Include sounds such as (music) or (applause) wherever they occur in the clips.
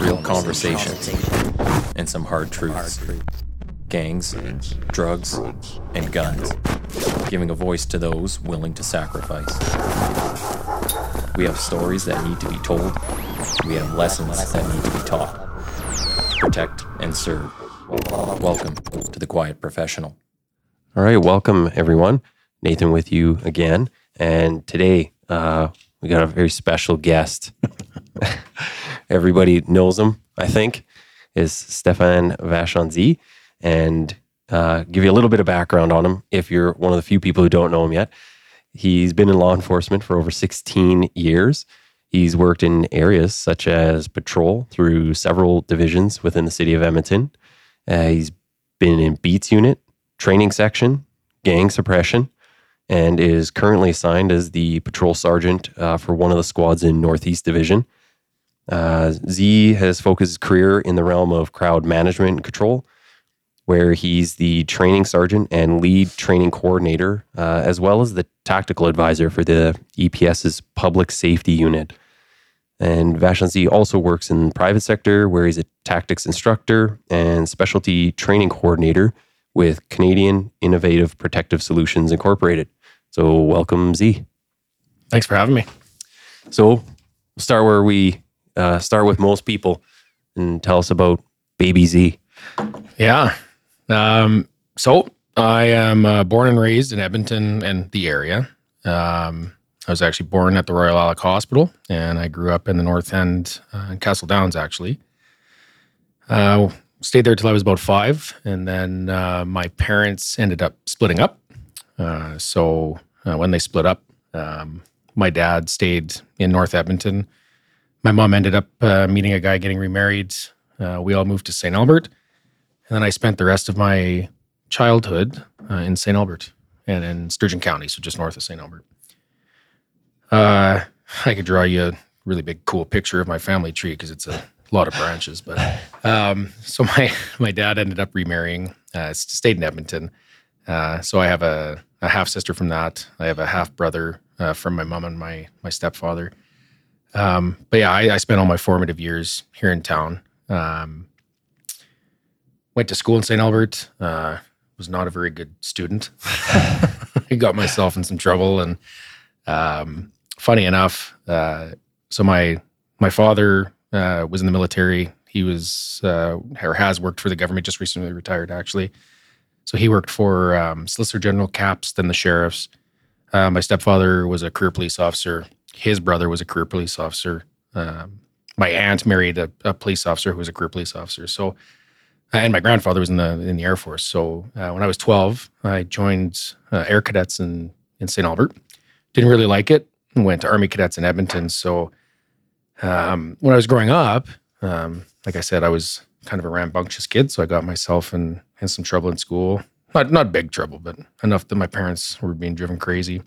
real conversations, and some hard truths. Gangs, drugs, and guns, giving a voice to those willing to sacrifice. We have stories that need to be told, we have lessons that need to be taught. Protect and serve. Welcome to the Quiet Professional. All right, welcome everyone. Nathan with you again, and today uh, we got a very special guest. Everybody knows him, I think, is Stephan Vachon-Zee, and uh, give you a little bit of background on him if you're one of the few people who don't know him yet. He's been in law enforcement for over 16 years. He's worked in areas such as patrol through several divisions within the city of Edmonton. Uh, he's been in Beats unit, training section, gang suppression, and is currently assigned as the patrol sergeant uh, for one of the squads in Northeast Division. Uh, Zee has focused his career in the realm of crowd management and control, where he's the training sergeant and lead training coordinator, uh, as well as the tactical advisor for the EPS's public safety unit. And Vachon-Zee also works in the private sector, where he's a tactics instructor and specialty training coordinator with Canadian Innovative Protective Solutions Incorporated. So, welcome, Zee. Thanks for having me. So, we'll start where we uh, start with most people and tell us about Baby Zee. Yeah. Um, so, I am uh, born and raised in Edmonton and the area. Um, I was actually born at the Royal Alex Hospital, and I grew up in the North End, uh, in Castle Downs, actually. Uh, stayed there till I was about five, and then uh, my parents ended up splitting up. Uh, so uh, when they split up, um, my dad stayed in North Edmonton. My mom ended up uh, meeting a guy, getting remarried. Uh, we all moved to St. Albert, and then I spent the rest of my childhood uh, in St. Albert and in Sturgeon County, so just north of St. Albert. Uh, I could draw you a really big, cool picture of my family tree because it's a lot of branches. But um, so my my dad ended up remarrying, uh, stayed in Edmonton. Uh, so I have a, a half sister from that. I have a half brother uh, from my mom and my my stepfather. Um, but yeah, I, I, spent all my formative years here in town. Um, went to school in St. Albert. Uh, was not a very good student. (laughs) I got myself in some trouble, and um, funny enough, uh, so my my father uh, was in the military. He was uh, or has worked for the government. Just recently retired, actually. So he worked for um, Solicitor General Caps, then the sheriffs. Uh, my stepfather was a career police officer. His brother was a career police officer. Um, my aunt married a, a, police officer who was a career police officer. So, and my grandfather was in the in the Air Force. So uh, when I was 12, I joined uh, Air Cadets in in St. Albert. Didn't really like it. Went to Army Cadets in Edmonton. So um, when I was growing up, um, like I said, I was kind of a rambunctious kid, so I got myself in, in some trouble in school. Not not big trouble, but enough that my parents were being driven crazy.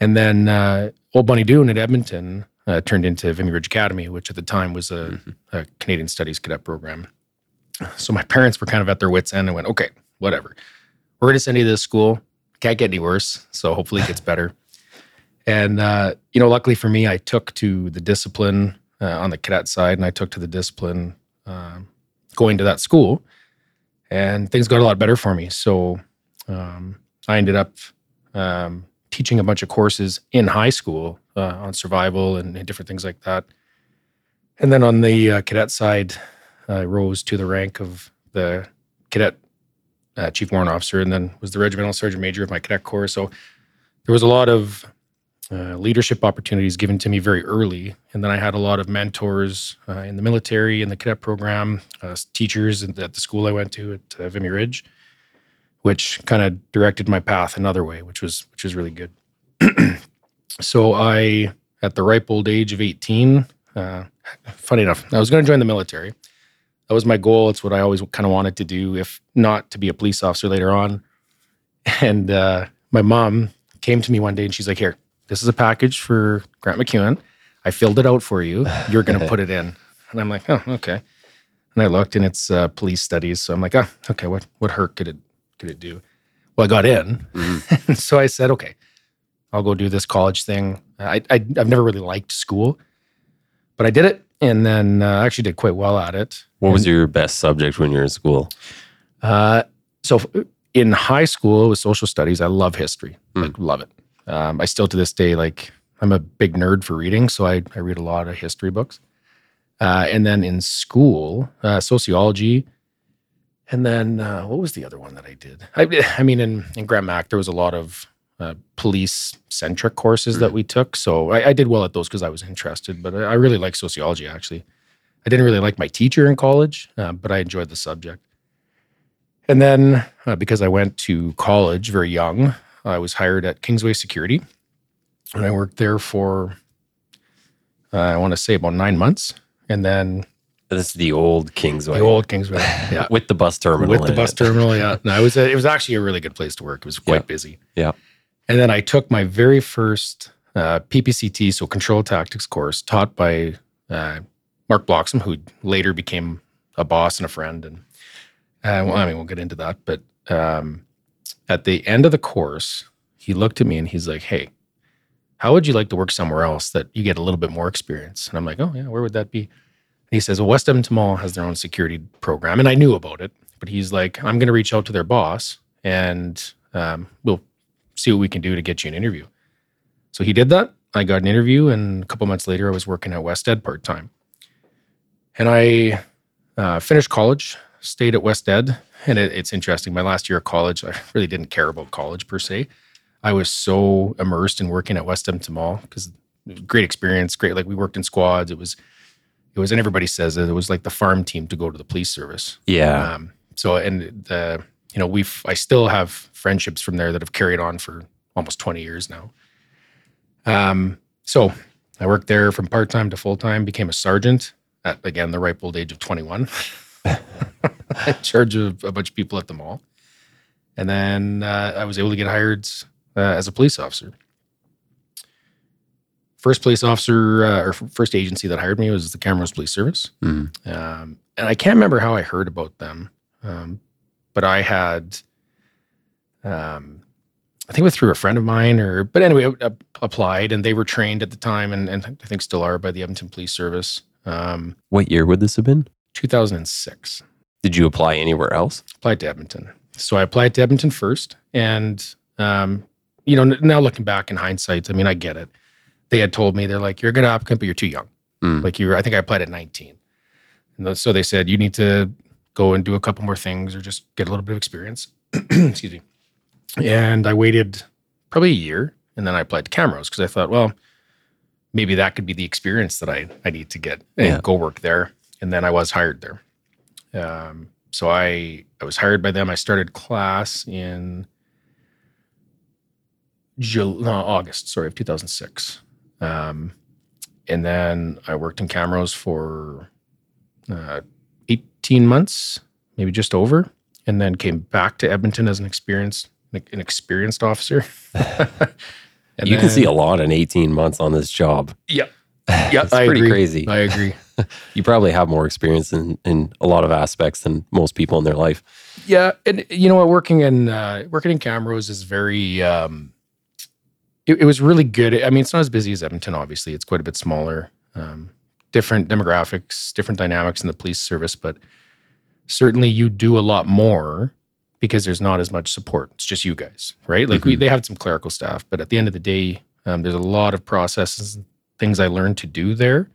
And then uh, Old Bonnie Doon at Edmonton uh, turned into Vimy Ridge Academy, which at the time was a, mm-hmm. a, Canadian Studies cadet program. So my parents were kind of at their wits' end and went, okay, whatever. We're going to send you to this school. Can't get any worse. So hopefully it gets (laughs) better. And, uh, you know, luckily for me, I took to the discipline uh, on the cadet side and I took to the discipline um, going to that school, and things got a lot better for me. So um, I ended up um, teaching a bunch of courses in high school uh, on survival and, and, different things like that. And then on the uh, cadet side, I rose to the rank of the cadet uh, chief warrant officer, and then was the regimental sergeant major of my cadet corps. So there was a lot of uh, leadership opportunities given to me very early. And then I had a lot of mentors uh, in the military, in the cadet program, uh, teachers at the school I went to at Vimy Ridge, which kind of directed my path another way, which was which was really good. (clears throat) so I, at the ripe old age of 18, uh, funny enough, I was going to join the military. That was my goal. It's what I always kind of wanted to do, if not to be a police officer later on. And uh, my mom came to me one day and she's like, "Here, this is a package for Grant MacEwan. I filled it out for you. You're going to put it in. (laughs) And I'm like, oh, okay. And I looked and it's uh, police studies. So I'm like, oh, okay. What, what hurt could it, could it do? Well, I got in. Mm-hmm. (laughs) so I said, okay, I'll go do this college thing. I, I, I've never really liked school, but I did it. and then uh, I actually did quite well at it. What was your best subject when you were in school? Uh, so in high school, it was social studies. I love history, Hmm. like love it. Um, I still to this day like I'm a big nerd for reading, so I I read a lot of history books. Uh, and then in school, uh, sociology. And then uh, what was the other one that I did? I, (laughs) I mean, in in Grant Mac, there was a lot of uh, police centric courses that we took, so I, I did well at those because I was interested. But I, I really like sociology. Actually, I didn't really like my teacher in college, uh, but I enjoyed the subject. And then, uh, because I went to college very young, I was hired at Kingsway Security, and I worked there for uh, I want to say about nine months, and then This is the old Kingsway. the old Kingsway, (laughs) yeah, with the bus terminal. with the bus it. terminal. Yeah, (laughs) no, it was a, it was actually a really good place to work. It was quite Yeah. busy. Yeah. and then I took my very first uh, PPCT, so control tactics course, taught by uh, Mark Bloxham, who later became a boss and a friend. And uh, well, I mean, we'll get into that. But um, at the end of the course, he looked at me and he's like, "Hey, how would you like to work somewhere else that you get a little bit more experience?" And I'm like, "Oh yeah, where would that be?" He says, "Well, West Edmonton Mall has their own security program, and I knew about it, but he's like, I'm going to reach out to their boss and um, we'll see what we can do to get you an interview." So he did that. I got an interview, and a couple months later, I was working at West Ed part time. And I uh, finished college, stayed at West Ed, and it, it's interesting. My last year of college, I really didn't care about college per se. I was so immersed in working at West Edmonton Mall because great experience, great. Like we worked in squads. It was, it was, and everybody says it, it was like the farm team to go to the police service. Yeah. Um, so, and the, you know, we've, I still have friendships from there that have carried on for almost 20 years now. Um, so I worked there from part time to full time, became a sergeant at, again, the ripe old age of 21, (laughs) in charge of a bunch of people at the mall. And then uh, I was able to get hired uh, as a police officer. First police officer uh, or first agency that hired me was the Camrose Police Service. Mm. Um, and I can't remember how I heard about them, um, but I had, um, I think it was through a friend of mine, or but anyway, I, I applied, and they were trained at the time, and, and I think still are by the Edmonton Police Service. Um, What year would this have been? 2006, Did you apply anywhere else? applied to Edmonton. So I applied to Edmonton first, and um, you know, now looking back in hindsight, I mean, I get it. They had told me they're like, "You're a good applicant, but you're too young." Mm. Like you were, I think I applied at 19. And so they said, you need to go and do a couple more things or just get a little bit of experience. (clears throat) Excuse me. And I waited probably a year and then I applied to Camrose because I thought, well, maybe that could be the experience that I, I need to get and Yeah. go work there. And then I was hired there. Um, so I, I was hired by them. I started class in Jul- no, August, sorry, of 2006. Um, and then I worked in Camrose for uh, 18 months, maybe just over, and then came back to Edmonton as an experienced an experienced officer. (laughs) And you can see a lot in 18 months on this job. Yeah, (laughs) yeah, It's I pretty agree. crazy. I agree. (laughs) You probably have more experience in, in a lot of aspects than most people in their life. Yeah, and you know what? Working in uh, working in Camrose is very. Um, it, it was really good. I mean, it's not as busy as Edmonton. Obviously, it's quite a bit smaller. Um, different demographics, different dynamics in the police service, but certainly you do a lot more because there's not as much support. It's just you guys, right? Like we, they have some clerical staff, but at the end of the day, um, there's a lot of processes, and things I learned to do there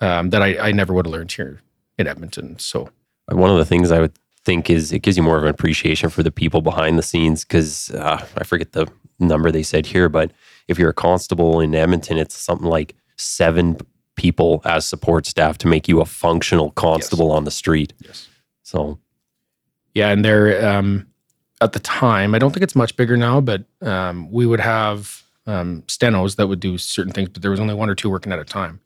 um, that I, I never would have learned here in Edmonton. So One of the things I would think is it gives you more of an appreciation for the people behind the scenes because uh, I forget the number they said here, but if you're a constable in Edmonton, it's something like seven people as support staff to make you a functional constable on the street. yes. So Yeah, and there um, at the time, I don't think it's much bigger now, but um, we would have um, stenos that would do certain things, but there was only one or two working at a time.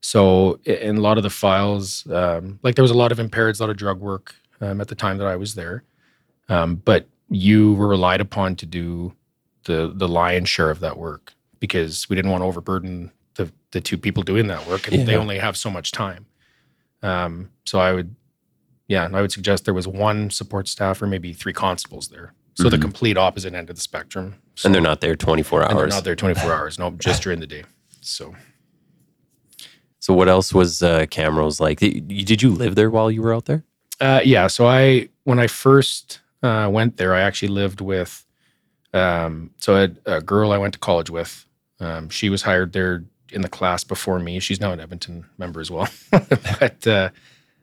So in a lot of the files, um, like there was a lot of impaired, a lot of drug work um, at the time that I was there, um, but you were relied upon to do the the lion's share of that work because we didn't want to overburden the the two people doing that work, and they only have so much time. Um, so I would yeah, I would suggest there was one support staff or maybe three constables there. So the Mhm. complete opposite end of the spectrum. So, and they're not there 24 and they're hours. not there 24 (laughs) hours. No, just during the day. So So what else was uh, Camrose like? Did you, did you live there while you were out there? Uh, yeah. So I, when I first uh, went there, I actually lived with, um, so a girl I went to college with. Um, she was hired there in the class before me. She's now an Edmonton member as well. (laughs) but uh,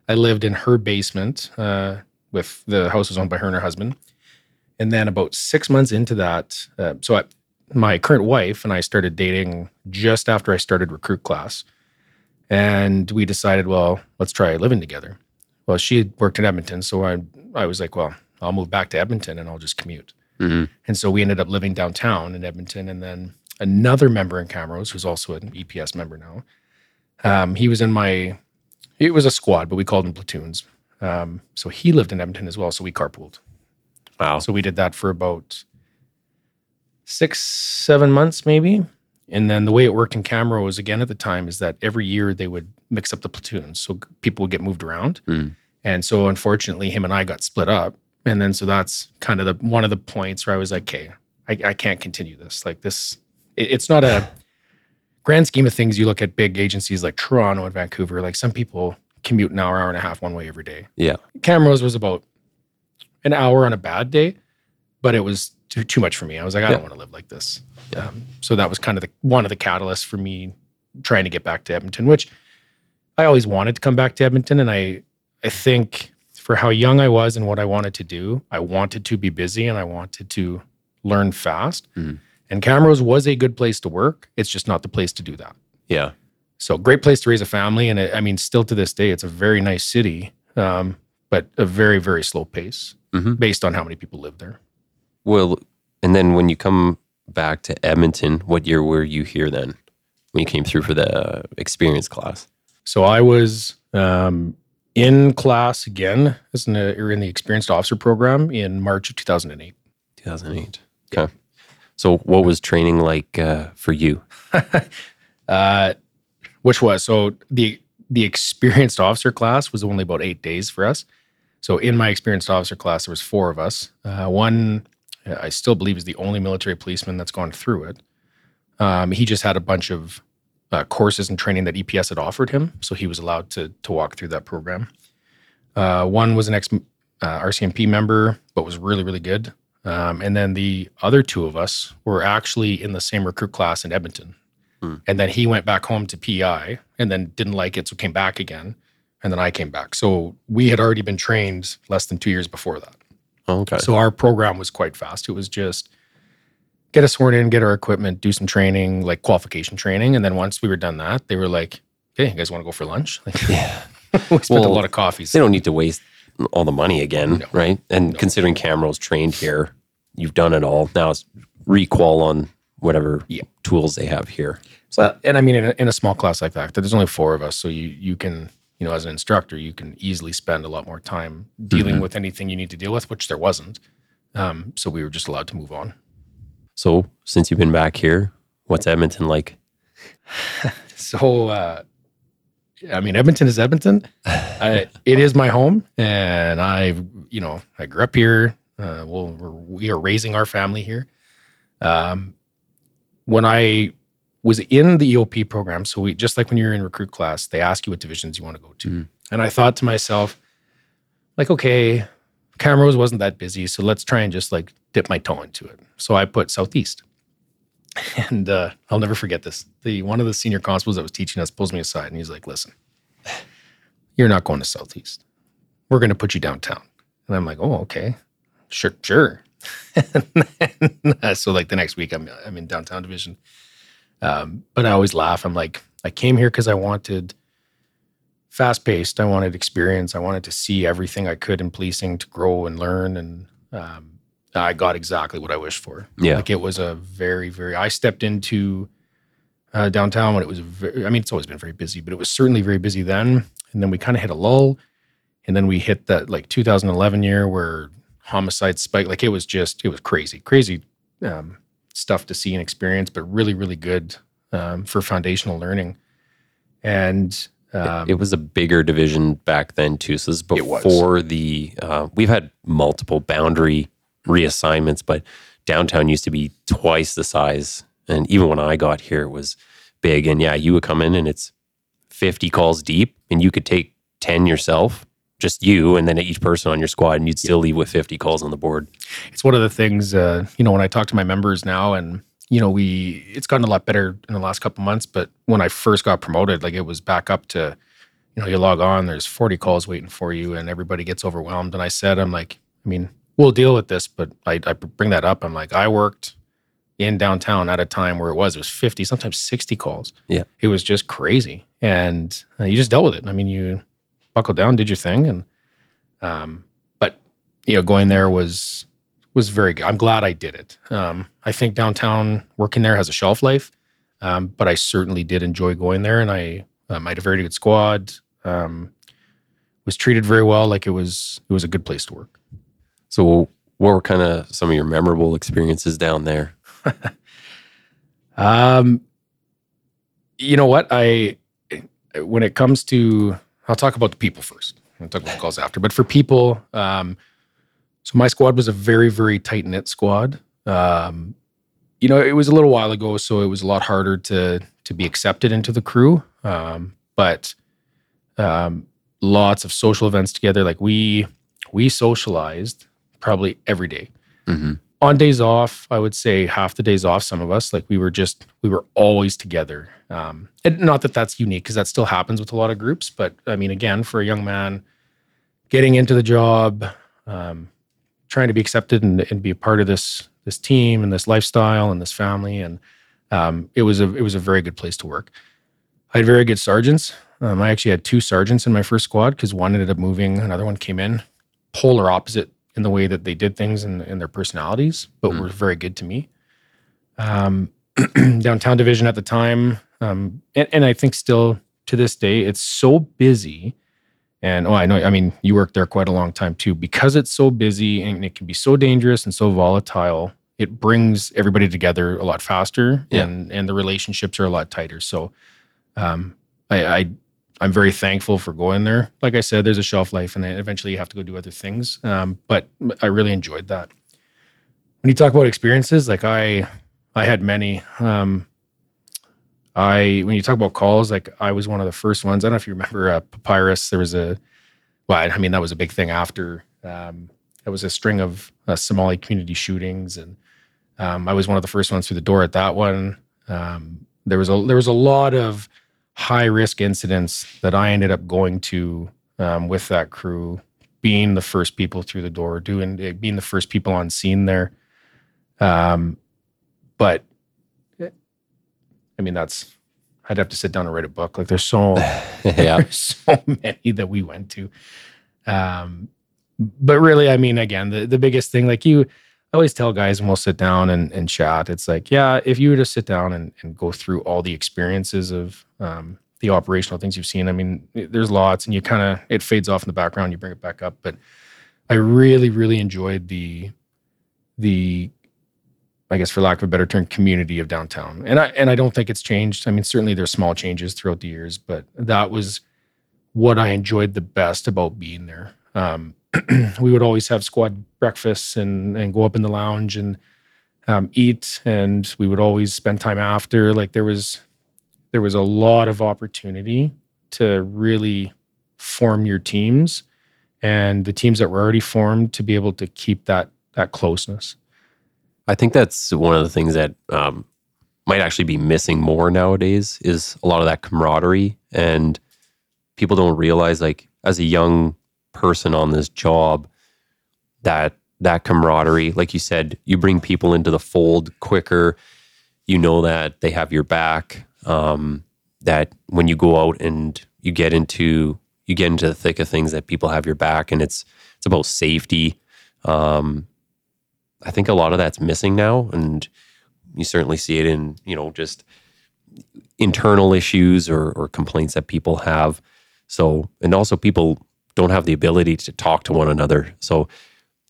I lived in her basement uh, with the house was owned by her and her husband. And then about six months into that, uh, so I, my current wife and I started dating just after I started recruit class. And we decided, well, let's try living together. Well, she had worked in Edmonton, so I I was like, well, I'll move back to Edmonton and I'll just commute. Mm-hmm. And so we ended up living downtown in Edmonton. And then another member in Camrose, who's also an EPS member now, um, he was in my, it was a squad, but we called them platoons. Um, so he lived in Edmonton as well. So we carpooled. Wow. So we did that for about six, seven months, maybe. And then the way it worked in Camrose again at the time is that every year they would mix up the platoons. So people would get moved around. Mm. And so unfortunately, him and I got split up. And then so that's kind of the one of the points where I was like, okay, I, I can't continue this. Like this, it, it's not a grand scheme of things. You look at big agencies like Toronto and Vancouver, like some people commute an hour, hour and a half one way every day. Yeah. Camrose was about an hour on a bad day, but it was too, too much for me. I was like, I Yeah. don't want to live like this. Um, so that was kind of the one of the catalysts for me trying to get back to Edmonton, which I always wanted to come back to Edmonton. And I, I think for how young I was and what I wanted to do, I wanted to be busy and I wanted to learn fast. Mhm. And Camrose was a good place to work. It's just not the place to do that. Yeah. So great place to raise a family, and it, I mean, still to this day, it's a very nice city, um, but a very very slow pace Mhm. based on how many people live there. Well, and then when you come back to Edmonton, what year were you here then? When you came through for the uh, experience class? So I was um, in class again as in, the, or in the experienced officer program in March of 2008. 2008. Okay. So what was training like uh, for you? (laughs) uh, which was so the the experienced officer class was only about eight days for us. So in my experienced officer class, there was four of us. Uh, one, I still believe, is the only military policeman that's gone through it. Um, he just had a bunch of uh, courses and training that EPS had offered him, so he was allowed to to walk through that program. Uh, one was an ex uh, RCMP member, but was really really good. Um, and then the other two of us were actually in the same recruit class in Edmonton. And then he went back home to PI and then didn't like it, so came back again. And then I came back. So we had already been trained less than two years before that. Oh, okay. So our program was quite fast. It was just get us sworn in, get our equipment, do some training, like qualification training. And then once we were done that, they were like, okay, you guys want to go for lunch? (laughs) Like, yeah. (laughs) we spent a lot of coffees. They don't need to waste all the money again, No. right? And No. considering Camrose trained here, you've done it all. Now it's requal on whatever Yeah. tools they have here. So, and I mean, in a, in a small class like that, there's only four of us, so you you can, you know, as an instructor, you can easily spend a lot more time dealing with anything you need to deal with, which there wasn't. Um, so we were just allowed to move on. So since you've been back here, what's Edmonton like? (laughs) So, uh, I mean, Edmonton is Edmonton. I, it is my home, and I, you know, I grew up here. Uh, well, we're, we are raising our family here. Um, when I was in the EOP program, so we just like when you're in recruit class, they ask you what divisions you want to go to, Mhm. and I thought to myself, like, okay, Camrose wasn't that busy, so let's try and just like dip my toe into it. So I put Southeast. (laughs) And uh, I'll never forget this. The one of the senior constables that was teaching us pulls me aside and he's like, "Listen, you're not going to Southeast. We're going to put you downtown." And I'm like, "Oh, okay, sure, sure." Then, (laughs) so like the next week, I'm I'm in downtown division. Um, but I always laugh. I'm like, I came here because I wanted fast paced. I wanted experience. I wanted to see everything I could in policing to grow and learn. And um, I got exactly what I wished for. Yeah. Like it was a very, very, I stepped into uh, downtown when it was, very, I mean, it's always been very busy, but it was certainly very busy then. And then we kind of hit a lull. And then we hit that like 2011 year where homicides spiked. Like it was just, it was crazy, crazy um, stuff to see and experience, but really, really good um, for foundational learning. And um, it was a bigger division back then too. So this is before the uh, we've had multiple boundary reassignments, but downtown used to be twice the size. And even when I got here, it was big. And yeah, you would come in and it's 50 calls deep and you could take 10 yourself, just you, and then each person on your squad, and you'd still leave with 50 calls on the board. it's one of the things uh, you know when I talk to my members now, and you know we it's gotten a lot better in the last couple months. But when I first got promoted, like it was back up to, you know, you log on, there's 40 calls waiting for you, and everybody gets overwhelmed. And I said, I'm like, I mean, we'll deal with this, but I, I bring that up. I'm like, I worked in downtown at a time where it was it was 50, sometimes 60 calls. Yeah. it was just crazy, and uh, you just dealt with it. I mean, you buckled down, did your thing, and um, but you know, going there was was very good. I'm glad I did it. Um, I think downtown working there has a shelf life, um, but I certainly did enjoy going there, and I um, I had a very good squad. Um, was treated very well. Like it was it was a good place to work. So, what were kind of some of your memorable experiences down there? (laughs) Um, you know what? I when it comes to, I'll talk about the people first. I'll talk about calls after. But for people, um, so my squad was a very very tight knit squad. Um, you know, it was a little while ago, so it was a lot harder to to be accepted into the crew. Um, but um, lots of social events together. Like we we socialized probably every day Mm-hmm. on days off, I would say half the days off, some of us, like we were just, we were always together. Um, and not that that's unique because that still happens with a lot of groups. But I mean, again, for a young man getting into the job, um, trying to be accepted and, and be a part of this, this team and this lifestyle and this family. And um, it was a, it was a very good place to work. I had very good sergeants. Um, I actually had two sergeants in my first squad because one ended up moving, another one came in, polar opposite in the way that they did things and, and their personalities, but Mm. were very good to me. Um, (clears throat) downtown division at the time, um, and, and I think still to this day, it's so busy. And oh, I know, I mean, you worked there quite a long time too, because it's so busy and it can be so dangerous and so volatile. It brings everybody together a lot faster, Yeah. and and the relationships are a lot tighter. So, um, I, I I'm very thankful for going there. Like I said, there's a shelf life, and then eventually you have to go do other things. Um, but I really enjoyed that. When you talk about experiences, like I, I had many. Um, I when you talk about calls, like I was one of the first ones. I don't know if you remember uh, Papyrus. There was a, well, I mean that was a big thing after. Um, there was a string of uh, Somali community shootings, and um, I was one of the first ones through the door at that one. Um, there was a there was a lot of high risk incidents that I ended up going to um, with that crew, being the first people through the door, doing being the first people on scene there. Um, but I mean, that's I'd have to sit down and write a book. Like there's so (laughs) yeah. (laughs) there's so many that we went to. Um, but really, I mean, again, the, the biggest thing, like you I always tell guys when we'll sit down and, and chat, it's like, yeah, if you were to sit down and, and go through all the experiences of um, the operational things you've seen, I mean, there's lots and you kind of, it fades off in the background, you bring it back up. But I really, really enjoyed the, the, I guess for lack of a better term, community of downtown. And I, and I don't think it's changed. I mean, certainly there's small changes throughout the years, but that was what I enjoyed the best about being there. Um, (clears throat) we would always have squad breakfasts and and go up in the lounge and um, eat, and we would always spend time after. Like there was there was a lot of opportunity to really form your teams, and the teams that were already formed to be able to keep that that closeness. I think that's one of the things that um, might actually be missing more nowadays is a lot of that camaraderie. And people don't realize, like, as a young person on this job, that that camaraderie, like you said, you bring people into the fold quicker. You know that they have your back. Um, that when you go out and you get into you get into the thick of things, that people have your back, and it's it's about safety. Um, I think a lot of that's missing now, and you certainly see it in you know just internal issues or, or complaints that people have. So, and also people don't have the ability to talk to one another. So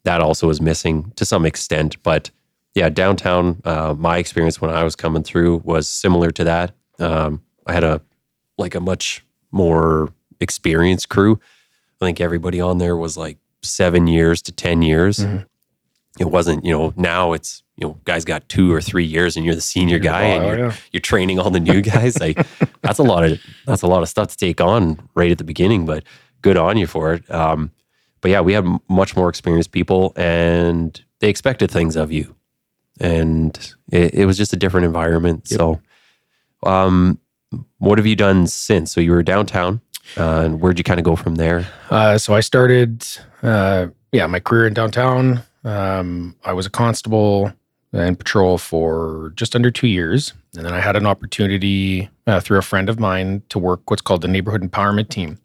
that also is missing to some extent. But yeah, downtown, uh, my experience when I was coming through was similar to that. Um, I had a like a much more experienced crew. I think everybody on there was like seven years to ten years, Mhm. It wasn't, you know, now it's, you know, guys got two or three years and you're the senior guy and you're, yeah. you're training all the new (laughs) guys. Like that's a lot of, that's a lot of stuff to take on right at the beginning, but good on you for it. Um, but yeah, we had much more experienced people and they expected things of you. And it, it was just a different environment. So, um, what have you done since? So you were downtown, uh, and where'd you kind of go from there? Uh, so I started, uh, yeah, my career in downtown. Um, I was a constable and patrol for just under two years, and then I had an opportunity uh, through a friend of mine to work what's called the neighborhood empowerment team.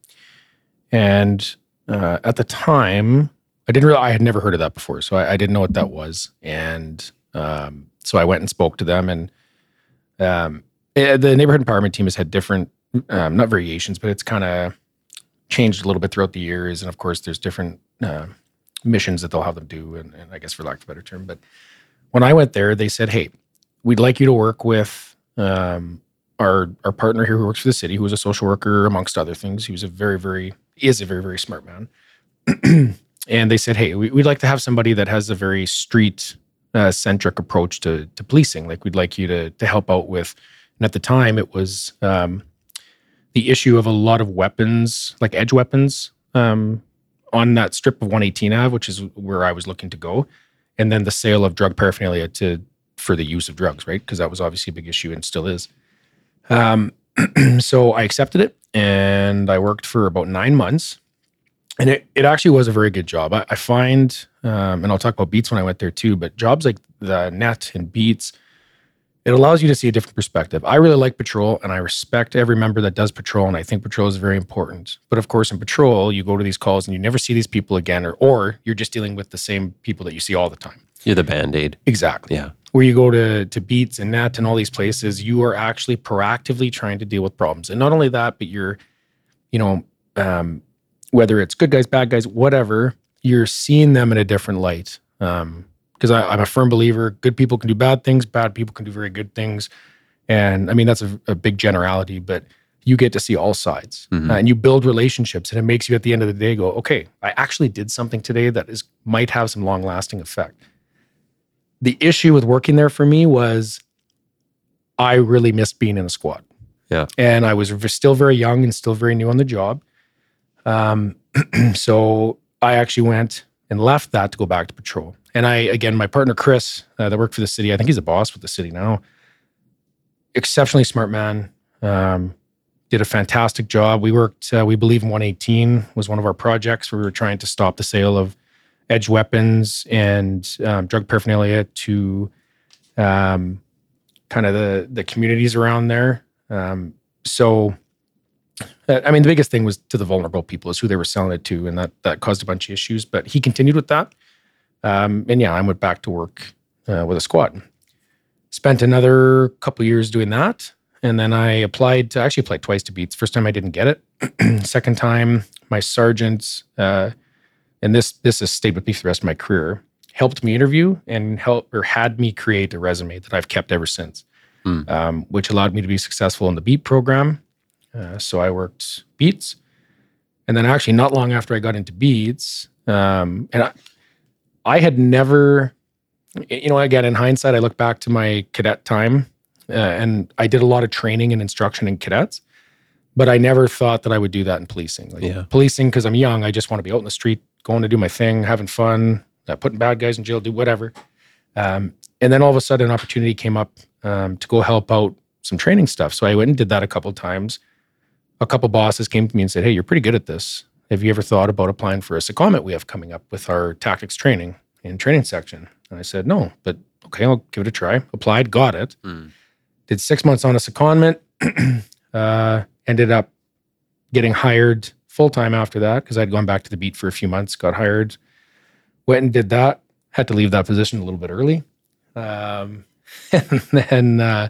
And uh, at the time, I didn't really, I had never heard of that before, so I, I didn't know what that was. And um, so I went and spoke to them, and um, eh, the neighborhood empowerment team has had different, um, not variations, but it's kind of changed a little bit throughout the years. And of course, there's different uh, missions that they'll have them do. And, and I guess for lack of a better term, but when I went there, they said, "Hey, we'd like you to work with um, our our partner here who works for the city, who is a social worker amongst other things. He was a very very is a very very smart man." (clears throat) and they said, "Hey, we, we'd like to have somebody that has a very street uh, centric approach to to policing. Like we'd like you to to help out with." And at the time, it was um, the issue of a lot of weapons, like edge weapons, um, on that strip of 118 Ave, which is where I was looking to go, and then the sale of drug paraphernalia to for the use of drugs, right? Because that was obviously a big issue and still is. Um, (clears throat) so I accepted it, and I worked for about nine months, and it it actually was a very good job. I, I find, um, and I'll talk about Beats when I went there too, but jobs like the Net and Beats it allows you to see a different perspective. I really like patrol and I respect every member that does patrol. And I think patrol is very important. But of course, in patrol, you go to these calls and you never see these people again, or, or you're just dealing with the same people that you see all the time. You're the band aid. Exactly. Yeah. Where you go to, to Beats and Net and all these places, you are actually proactively trying to deal with problems. And not only that, but you're, you know, um, whether it's good guys, bad guys, whatever, you're seeing them in a different light. Um, because I'm a firm believer good people can do bad things, bad people can do very good things. And I mean, that's a, a big generality, but you get to see all sides Mhm. Uh, and you build relationships. And it makes you at the end of the day go, okay, I actually did something today that is might have some long lasting effect. The issue with working there for me was I really missed being in a squad. Yeah. And I was still very young and still very new on the job. Um, (clears throat) so I actually went and left that to go back to patrol. And I, again, my partner Chris, uh, that worked for the city, I think he's a boss with the city now. Exceptionally smart man. Um, did a fantastic job. We worked, uh, we believe in 118 was one of our projects where we were trying to stop the sale of edge weapons and um, drug paraphernalia to um, kind of the the communities around there. Um, so, uh, I mean, the biggest thing was to the vulnerable people is who they were selling it to, and that that caused a bunch of issues. But he continued with that, um, and yeah, I went back to work uh, with a squad. Spent another couple years doing that, and then I applied to actually applied twice to Beats. First time I didn't get it. (clears throat) Second time, my sergeant, uh, and this this has stayed with me for the rest of my career, helped me interview and help or had me create a resume that I've kept ever since, Hmm. um, which allowed me to be successful in the Beat program. Uh, so I worked Beats, and then actually not long after I got into Beats, um, and I, I had never, you know, again in hindsight, I look back to my cadet time, uh, and I did a lot of training and instruction in cadets. But I never thought that I would do that in policing. Like Yeah. policing, because I'm young, I just want to be out in the street, going to do my thing, having fun, uh, putting bad guys in jail, do whatever. Um, and then all of a sudden, an opportunity came up um, to go help out some training stuff. So I went and did that a couple times. A couple bosses came to me and said, "Hey, you're pretty good at this. Have you ever thought about applying for a secondment we have coming up with our tactics training and training section?" And I said, "No, but okay, I'll give it a try." Applied, got it. Mm. Did six months on a secondment. (clears throat) uh, ended up getting hired full time after that because I'd gone back to the beat for a few months. Got hired, went and did that. Had to leave that position a little bit early. Um, (laughs) and then uh,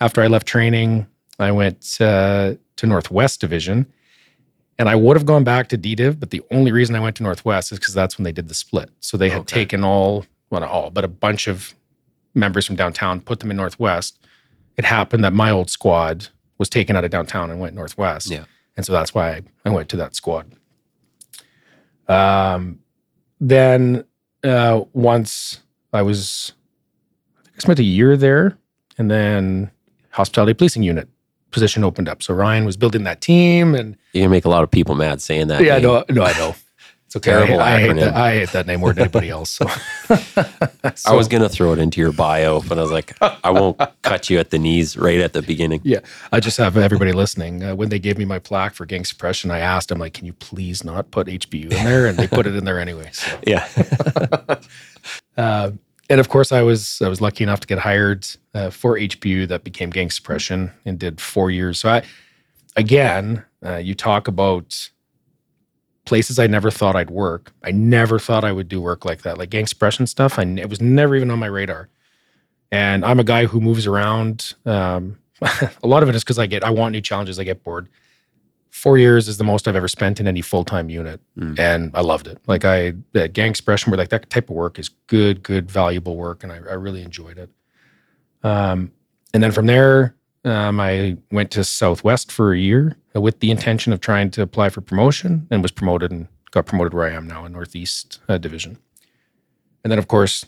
after I left training, I went uh, to Northwest Division. And I would have gone back to DDiv, but the only reason I went to Northwest is because that's when they did the split. So they had Okay. taken all, well, not all, but a bunch of members from downtown, put them in Northwest. It happened that my old squad was taken out of downtown and went Northwest. Yeah. And so that's why I, I went to that squad. Um, then uh, once I was, I think I spent a year there, and then hospitality policing unit position opened up. So Ryan was building that team, and You're gonna make a lot of people mad saying that. yeah, name. no, no, I know. It's okay. Terrible I, I hate that. I hate that name more than anybody else. So, (laughs) I was gonna throw it into your bio, but I was like, I won't cut you at the knees right at the beginning. Yeah, I just have everybody listening. Uh, when they gave me my plaque for gang suppression, I asked them like, "Can you please not put HBU in there?" And they put it in there anyway. So, Yeah. (laughs) uh, and of course, I was I was lucky enough to get hired uh, for HBU that became gang suppression and did four years. So I, again, uh, you talk about places I never thought I'd work. I never thought I would do work like that, like gang suppression stuff. I it was never even on my radar. And I'm a guy who moves around. Um, (laughs) a lot of it is because I get I want new challenges. I get bored. Four years is the most I've ever spent in any full time unit, Mm. and I loved it. Like I, that gang suppression, where like that type of work is good, good, valuable work, and I, I really enjoyed it. Um, and then from there, um, I went to Southwest for a year with the intention of trying to apply for promotion, and was promoted and got promoted where I am now in Northeast uh, Division. And then, of course,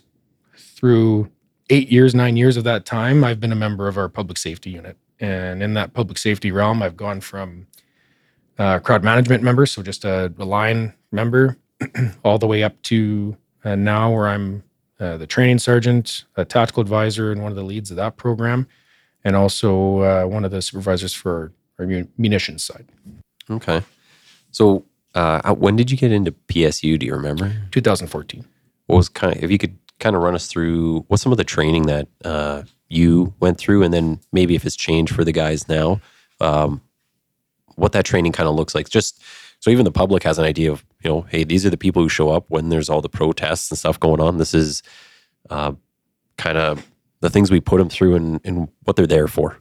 through eight years, nine years of that time, I've been a member of our public safety unit. And in that public safety realm, I've gone from uh, crowd management member, so just a, a line member, (clears throat) all the way up to uh, now where I'm uh, the training sergeant, a tactical advisor, and one of the leads of that program, and also uh, one of the supervisors for our munitions side. Okay. So, uh, when did you get into PSU? Do you remember? 2014. What was kind of, if you could kind of run us through what's some of the training that uh, you went through, and then maybe if it's changed for the guys now, um, what that training kind of looks like. Just so even the public has an idea of, you know, hey, these are the people who show up when there's all the protests and stuff going on. This is uh, kind of the things we put them through and, and what they're there for.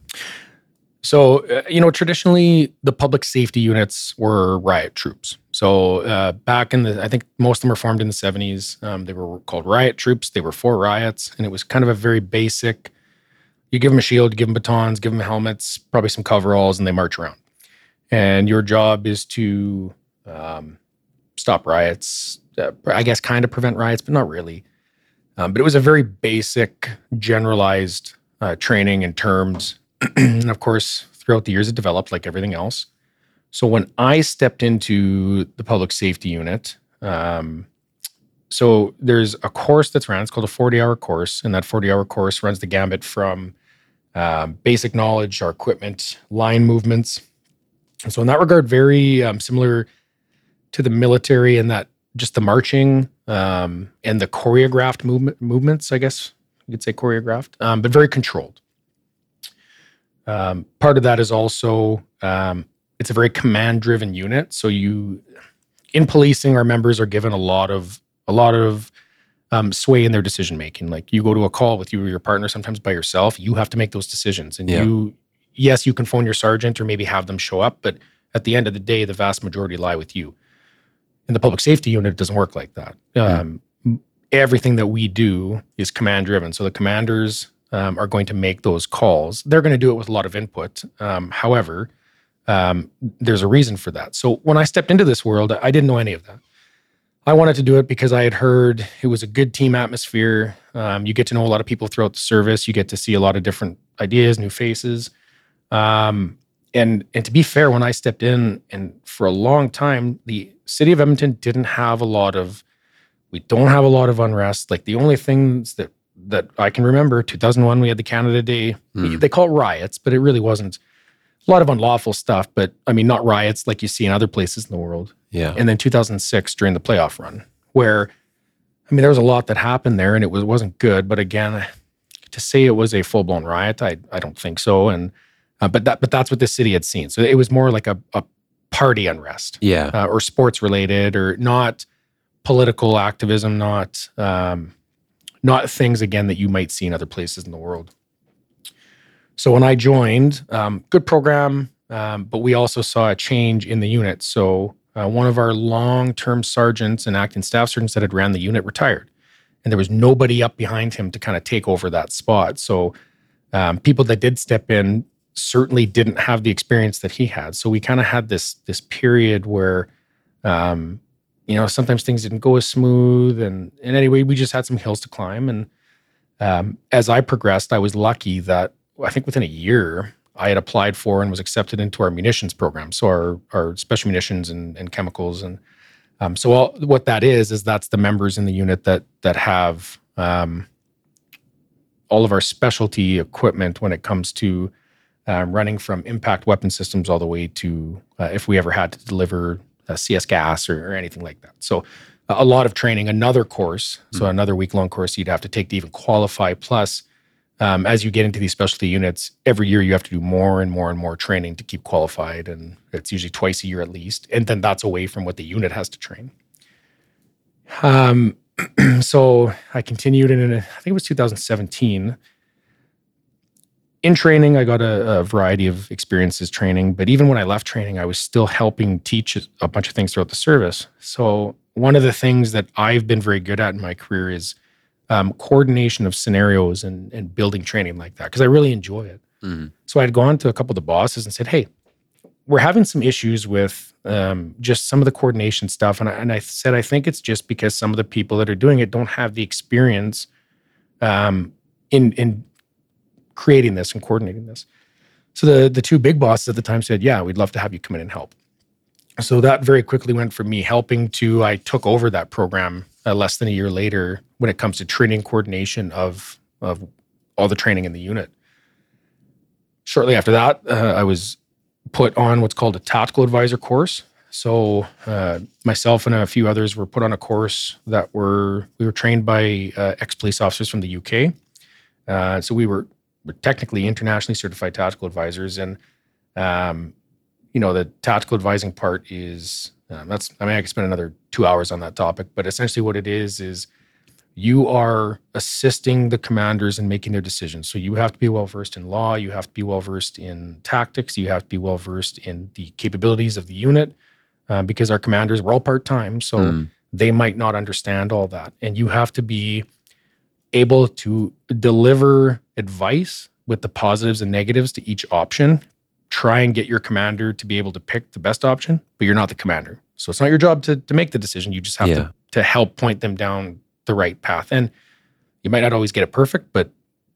So, uh, you know, traditionally the public safety units were riot troops. So, uh, back in the, I think most of them were formed in the 70s. Um, they were called riot troops. They were for riots, and it was kind of a very basic you give them a shield, give them batons, give them helmets, probably some coveralls, and they march around. And your job is to um, stop riots, uh, I guess, kind of prevent riots, but not really. Um, but it was a very basic, generalized uh, training in terms (clears throat) and of course, throughout the years, it developed like everything else. So when I stepped into the public safety unit, um, so there's a course that's ran. It's called a 40 hour course, and that 40 hour course runs the gambit from um, basic knowledge, our equipment, line movements. So in that regard, very um, similar to the military in that just the marching um, and the choreographed movement movements. I guess you could say choreographed, um, but very controlled. Um, part of that is also um, it's a very command driven unit. So you in policing, our members are given a lot of a lot of um, sway in their decision making. Like you go to a call with you or your partner, sometimes by yourself, you have to make those decisions. And Yeah. you, yes, you can phone your sergeant or maybe have them show up, but at the end of the day, the vast majority lie with you. In the public safety unit, it doesn't work like that. Um, Everything that we do is command driven. So the commanders um, are going to make those calls. They're going to do it with a lot of input. Um, however, um, there's a reason for that. So when I stepped into this world, I didn't know any of that. I wanted to do it because I had heard it was a good team atmosphere. Um, you get to know a lot of people throughout the service. You get to see a lot of different ideas, new faces. Um, and and to be fair, when I stepped in, and for a long time, the city of Edmonton didn't have a lot of. We don't have a lot of unrest. Like the only things that that I can remember, 2001, we had the Canada Day. Hmm. They call it riots, but it really wasn't a lot of unlawful stuff. But I mean, not riots like you see in other places in the world Yeah. and then 2006 during the playoff run, where I mean there was a lot that happened there, and it was wasn't good. But again, to say it was a full blown riot, I I don't think so. And uh, but that but that's what the city had seen. So it was more like a, a party unrest Yeah. uh, or sports related, or not political activism, not um, not things again that you might see in other places in the world. So when I joined, um, good program, um, but we also saw a change in the unit. So uh, one of our long-term sergeants and acting staff sergeants that had ran the unit retired, and there was nobody up behind him to kind of take over that spot. So um, people that did step in certainly didn't have the experience that he had. So we kind of had this this period where, um, you know, sometimes things didn't go as smooth. And, and anyway, we just had some hills to climb. And um, as I progressed, I was lucky that I think within a year, I had applied for and was accepted into our munitions program. So our, our special munitions and, and chemicals. And um, so all, what that is, is that's the members in the unit that, that have um, all of our specialty equipment when it comes to uh, running from impact weapon systems all the way to uh, if we ever had to deliver CS gas or, or, anything like that. So a lot of training, another course, so mm-hmm. another week long course you'd have to take to even qualify. Plus, um, as you get into these specialty units, every year you have to do more and more and more training to keep qualified, and it's usually twice a year at least. And then that's away from what the unit has to train. Um, (clears throat) so I continued in, I think it was 2017. In training, I got a, a, variety of experiences training, but even when I left training, I was still helping teach a bunch of things throughout the service. So, one of the things that I've been very good at in my career is um, coordination of scenarios and, and building training like that, because I really enjoy it. Mm-hmm. So, I'd gone to a couple of the bosses and said, Hey, we're having some issues with um, just some of the coordination stuff. And I, and I said, I think it's just because some of the people that are doing it don't have the experience um, in in creating this and coordinating this. So the the two big bosses at the time said, "Yeah, we'd love to have you come in and help." So that very quickly went from me helping to I took over that program uh, less than a year later when it comes to training coordination of of all the training in the unit. Shortly after that, uh, I was put on what's called a tactical advisor course. So uh, myself and a few others were put on a course that were we were trained by uh, ex police officers from the UK. Uh, so we were, were technically internationally certified tactical advisors, and um, you know the tactical advising part is um, that's I mean I could spend another two hours on that topic, but essentially what it is is you are assisting the commanders in making their decisions. So you have to be well versed in law, you have to be well versed in tactics, you have to be well versed in the capabilities of the unit, uh, because our commanders were all part time, so mm. they might not understand all that, and you have to be able to deliver advice with the positives and negatives to each option. Try and get your commander to be able to pick the best option, but you're not the commander. So it's not your job to, to make the decision. You just have yeah. to, to help point them down the right path. And you might not always get it perfect, but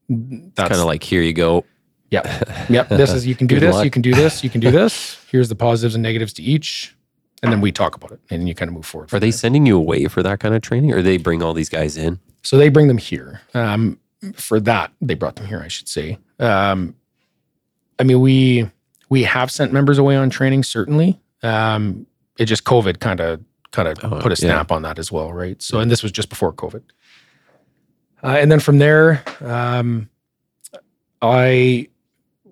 that's kind of like here you go. Yeah. Yep. This is you can (laughs) do this, luck. you can do this, you can do (laughs) this. Here's the positives and negatives to each. And then we talk about it and you kind of move forward. Are they there. sending you away for that kind of training or they bring all these guys in? So they bring them here. Um, for that, they brought them here, I should say. Um, I mean, we we have sent members away on training, certainly. Um, it just COVID kind of kind of oh, put a snap yeah. on that as well, right? So, and this was just before COVID. Uh, and then from there, um, I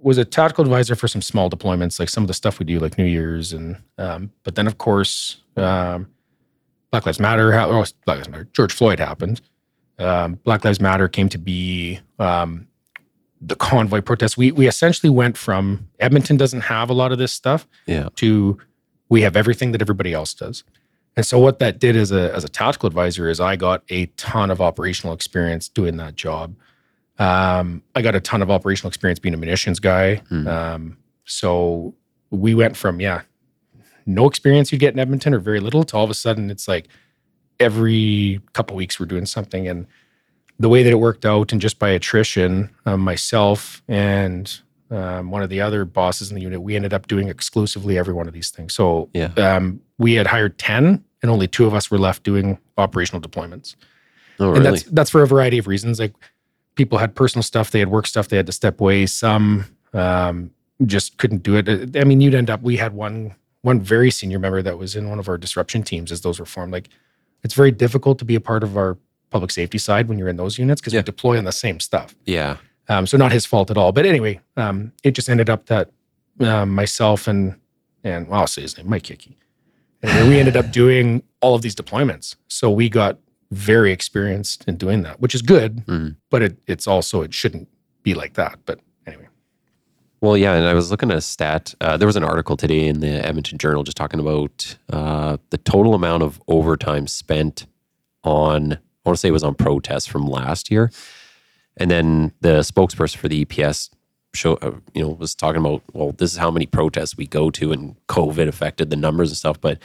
was a tactical advisor for some small deployments, like some of the stuff we do, like New Year's, and um, but then of course, um, Black Lives Matter. how, Oh, Black Lives Matter. George Floyd happened. Um, Black Lives Matter came to be um, the convoy protest. We we essentially went from Edmonton doesn't have a lot of this stuff, yeah, to we have everything that everybody else does. And so what that did as a as a tactical advisor is I got a ton of operational experience doing that job. Um, I got a ton of operational experience being a munitions guy. Mm. Um, so we went from yeah, no experience you get in Edmonton or very little to all of a sudden it's like every couple weeks we're doing something. And the way that it worked out, and just by attrition, um, myself and um, one of the other bosses in the unit, we ended up doing exclusively every one of these things. So yeah. um, we had hired 10 and only two of us were left doing operational deployments. Oh, really? And that's, that's for a variety of reasons. Like people had personal stuff, they had work stuff, they had to step away. Some um, just couldn't do it. I mean, you'd end up, we had one, one very senior member that was in one of our disruption teams as those were formed. Like it's very difficult to be a part of our public safety side when you're in those units because yeah. we deploy on the same stuff. Yeah. Um, so not his fault at all. But anyway, um, it just ended up that um, myself and and well, I'll say his name, Mike Hickey. And we ended up (laughs) doing all of these deployments. So we got very experienced in doing that, which is good. Mm-hmm. But it, it's also it shouldn't be like that. But. Well, yeah, and I was looking at a stat. Uh, there was an article today in the Edmonton Journal just talking about uh, the total amount of overtime spent on. I want to say it was on protests from last year and then the spokesperson for the EPS show, uh, you know, was talking about, well, this is how many protests we go to, and COVID affected the numbers and stuff. But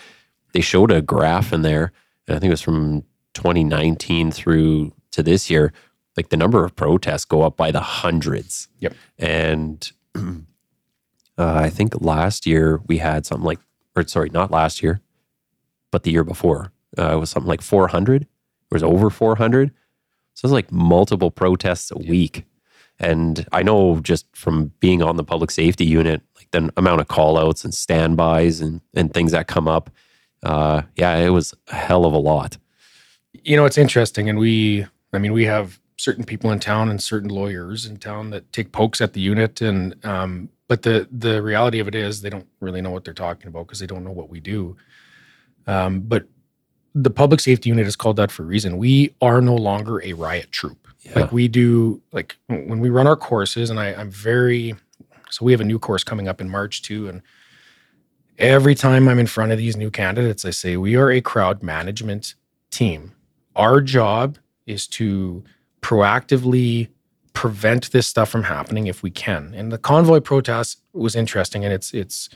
they showed a graph in there, and I think it was from 2019 through to this year. Like the number of protests go up by the hundreds. Yep. And (clears throat) uh, I think last year we had something like, or sorry, not last year, but the year before, uh, it was something like 400. It was over 400. So it's like multiple protests a week. And I know just from being on the public safety unit, like the amount of call outs and standbys and, and things that come up. Uh, yeah, it was a hell of a lot. You know, it's interesting. And we, I mean, we have certain people in town and certain lawyers in town that take pokes at the unit. And, um, but the, the reality of it is they don't really know what they're talking about because they don't know what we do. Um, but the public safety unit is called that for a reason. We are no longer a riot troop. Yeah. Like we do, like when we run our courses, and I, I'm very, so we have a new course coming up in March too. And every time I'm in front of these new candidates, I say, we are a crowd management team. Our job is to proactively prevent this stuff from happening if we can. And the convoy protest was interesting and it's, it's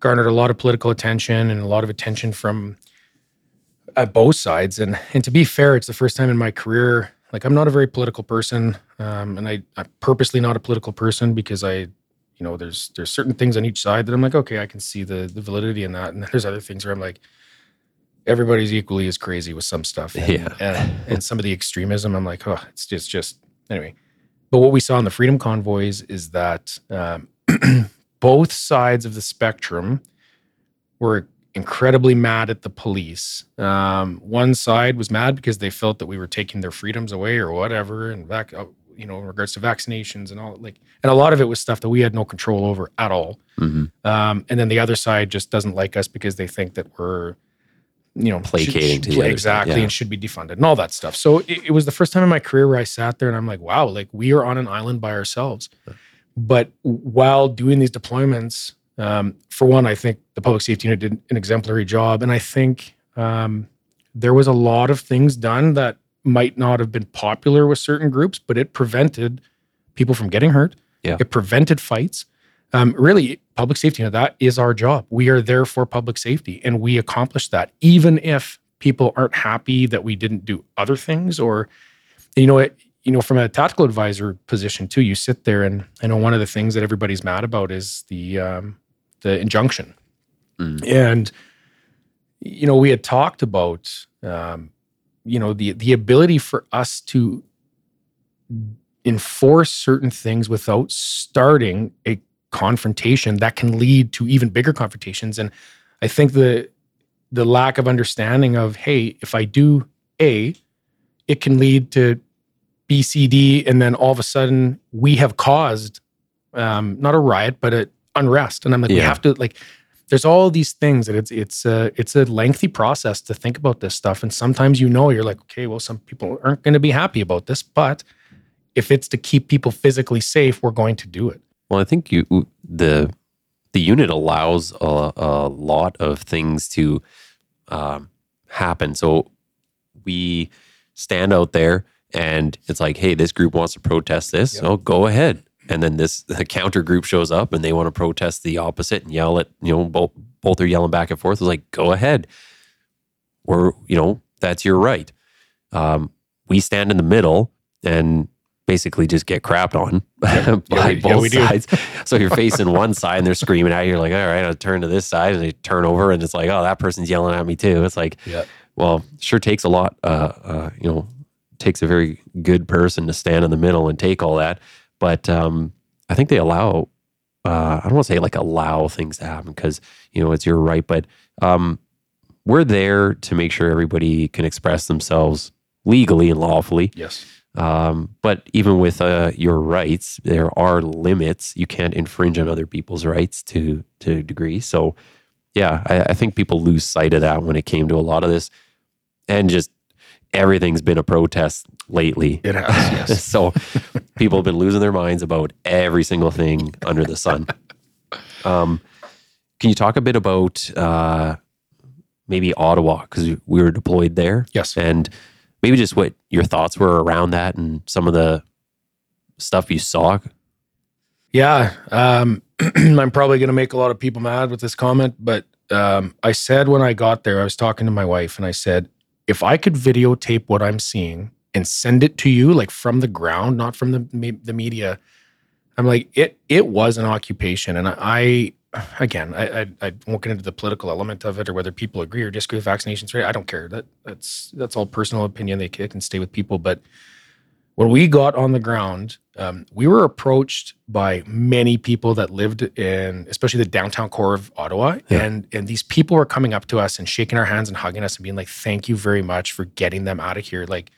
garnered a lot of political attention and a lot of attention from at both sides. And, and to be fair, it's the first time in my career like I'm not a very political person, um, and I, I'm purposely not a political person because I, you know, there's there's certain things on each side that I'm like, okay, I can see the the validity in that, and there's other things where I'm like, everybody's equally as crazy with some stuff, and, Yeah. and, (laughs) and some of the extremism. I'm like, oh, it's just just anyway. But what we saw in the freedom convoys is that um, (clears throat) both sides of the spectrum were incredibly mad at the police. Um, one side was mad because they felt that we were taking their freedoms away or whatever, and back, uh, you know, in regards to vaccinations and all. Like, and a lot of it was stuff that we had no control over at all. hmm Um, and then the other side just doesn't like us because they think that we're, you know, Placating to the exactly yeah. and should be defunded and all that stuff. So it, it was the first time in my career where I sat there and I'm like, wow, like we are on an island by ourselves. But while doing these deployments, um, for one, I think the public safety unit did an exemplary job, and I think um, there was a lot of things done that might not have been popular with certain groups, but it prevented people from getting hurt. Yeah. It prevented fights. Um, really, public safety, you know, that is our job. We are there for public safety, and we accomplish that, even if people aren't happy that we didn't do other things, or you know, it, you know, from a tactical advisor position too. You sit there, and I know one of the things that everybody's mad about is the um, the injunction, Mm. and you know, we had talked about um, you know the the ability for us to enforce certain things without starting a confrontation that can lead to even bigger confrontations. And i think the the lack of understanding of hey if i do a it can lead to b c d and then all of a sudden we have caused um, not a riot but a unrest. And i'm like we have to like there's all these things that it's it's a it's a lengthy process to think about this stuff. And sometimes you know you're like okay well some people aren't going to be happy about this but if it's to keep people physically safe we're going to do it Well, I think you the the unit allows a, a lot of things to um, happen. So we stand out there, and it's like, hey, this group wants to protest this. Yep. So go ahead. And then this (laughs) the counter group shows up, and they want to protest the opposite and yell at you know both both are yelling back and forth. It's like, go ahead. Or you know that's your right. Um, we stand in the middle and basically just get crapped on (laughs) by Yeah, we- yeah, both do. sides. So you're facing one side and they're screaming at you. You're like, all right, I'll turn to this side. And they turn over and it's like, oh, that person's yelling at me too. It's like, Yeah. well, sure takes a lot, uh, uh, you know, takes a very good person to stand in the middle and take all that. But um, I think they allow, uh, I don't want to say like allow things to happen because, you know, it's your right. But um, we're there to make sure everybody can express themselves legally and lawfully. yes Um, but even with uh, your rights, there are limits. You can't infringe on other people's rights to to a degree. So, yeah, I, I think people lose sight of that when it came to a lot of this, and just everything's been a protest lately. it has (laughs) yes so people have been losing their minds about every single thing under the sun. Um, can you talk a bit about uh, maybe Ottawa because we were deployed there? yes and maybe just what your thoughts were around that and some of the stuff you saw. Yeah. Um, (clears throat) I'm probably going to make a lot of people mad with this comment, but um, I said when I got there, I was talking to my wife and I said, if I could videotape what I'm seeing and send it to you, like from the ground, not from the the media, I'm like, it it was an occupation, and I. Again, I, I I won't get into the political element of it or whether people agree or disagree with vaccinations. Right? I don't care. That that's that's all personal opinion. They can stay with people, but when we got on the ground, um, we were approached by many people that lived in, especially the downtown core of Ottawa, Yeah. and and these people were coming up to us and shaking our hands and hugging us and being like, "Thank you very much for getting them out of here." Like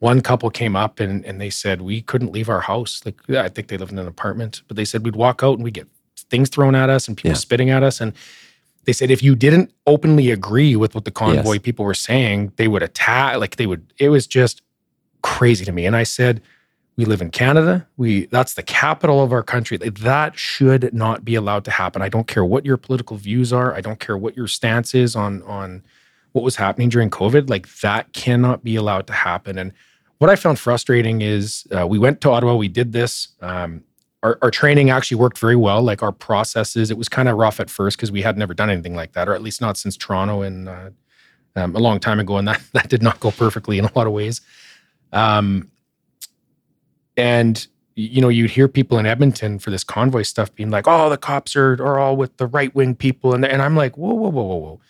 one couple came up and and they said we couldn't leave our house. Like I think they lived in an apartment, but they said we'd walk out and we'd get things thrown at us and people Yeah. spitting at us and. They said if you didn't openly agree with what the convoy Yes. people were saying, they would attack. Like they would. It was just crazy to me. And I said, we live in Canada. We that's the capital of our country. That should not be allowed to happen. I don't care what your political views are. I don't care what your stance is on on what was happening during COVID. Like that cannot be allowed to happen. And what I found frustrating is uh, we went to Ottawa. We did this. Um, our, our training actually worked very well. Like our processes, it was kind of rough at first because we had never done anything like that, or at least not since Toronto and uh, um, a long time ago. And that (laughs) that did not go perfectly in a lot of ways. Um, and you know, you'd hear people in Edmonton for this convoy stuff being like, "Oh, the cops are are all with the right wing people," and and I'm like, "Whoa, whoa, whoa, whoa, whoa."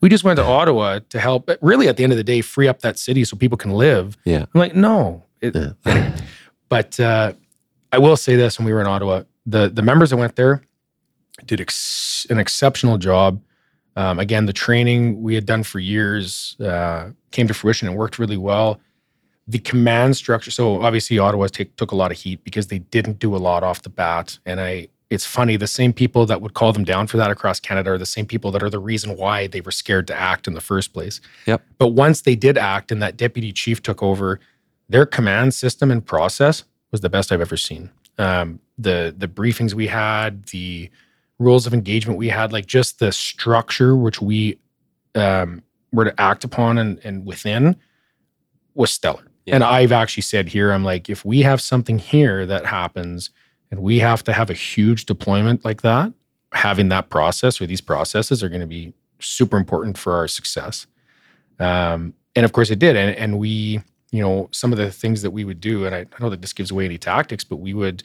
We just went to Ottawa to help, really, at the end of the day, free up that city so people can live. Yeah. I'm like, no. It, Yeah. anyway. (clears throat) (clears throat) But uh, I will say this: when we were in Ottawa, the the members that went there did ex- an exceptional job. Um, again, the training we had done for years uh, came to fruition and worked really well. The command structure. So obviously, Ottawa take, took a lot of heat because they didn't do a lot off the bat. And I, it's funny. The same people that would call them down for that across Canada are the same people that are the reason why they were scared to act in the first place. Yep. But once they did act, and that deputy chief took over, their command system and process was the best I've ever seen. Um, the the briefings we had, the rules of engagement we had, like just the structure which we um, were to act upon and, and within was stellar. Yeah. And I've actually said here, I'm like, if we have something here that happens and we have to have a huge deployment like that, having that process or these processes are going to be super important for our success. Um, and of course it did. And, and we, you know, some of the things that we would do, and I, I know that this gives away any tactics, but we would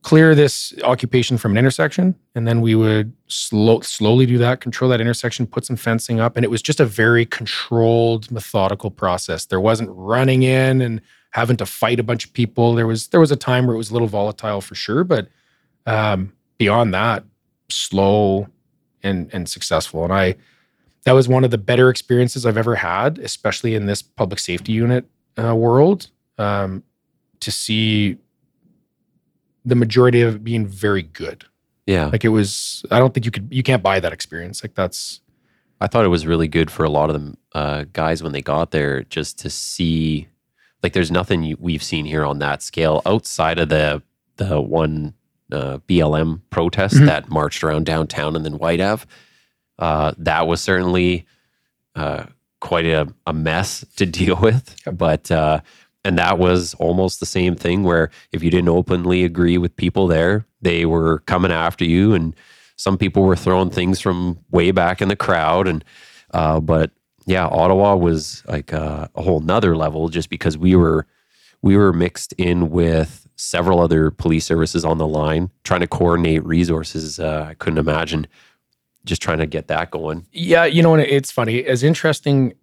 clear this occupation from an intersection and then we would slow, slowly do that control that intersection put some fencing up and it was just a very controlled methodical process. There wasn't running in and having to fight a bunch of people. There was there was a time where it was a little volatile for sure but um, beyond that slow and and successful. And i that was one of the better experiences i've ever had especially in this public safety unit uh, world um, to see the majority of it being very good. Yeah. Like it was, I don't think you could, you can't buy that experience. Like that's, I thought it was really good for a lot of the uh, guys when they got there just to see like there's nothing we've seen here on that scale outside of the the one uh, BLM protest Mhm. that marched around downtown and then Whyte Ave. Uh, that was certainly uh, quite a, a mess (laughs) to deal with, but uh, and that was almost the same thing where if you didn't openly agree with people there, they were coming after you and some people were throwing things from way back in the crowd and uh, but yeah ottawa was like uh, a whole nother level just because we were we were mixed in with several other police services on the line trying to coordinate resources uh, i couldn't imagine just trying to get that going yeah, you know, and it's funny, as interesting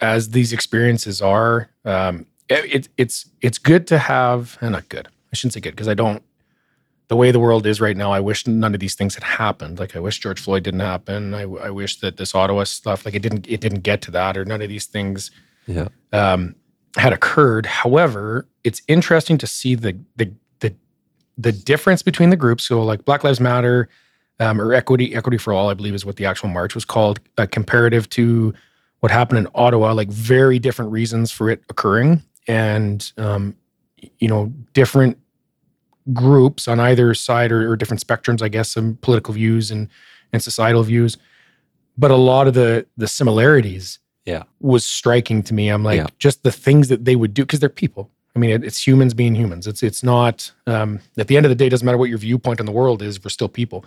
as these experiences are, um, it, it, it's, it's good to have, and not good. I shouldn't say good because I don't, the way the world is right now, I wish none of these things had happened. Like I wish George Floyd didn't happen. I, I wish that this Ottawa stuff, like it didn't, it didn't get to that or none of these things yeah um, had occurred. However, it's interesting to see the the the the difference between the groups. So, like Black Lives Matter um, or Equity Equity for All, I believe is what the actual march was called, uh, comparative to what happened in Ottawa. Like very different reasons for it occurring, and um, you know different groups on either side or, or different spectrums, I guess, some political views and and societal views. But a lot of the the similarities Yeah. was striking to me. I'm like, Yeah. just the things that they would do because they're people. I mean, it, it's humans being humans. It's it's not. Um, at the end of the day, it doesn't matter what your viewpoint on the world is. We're still people.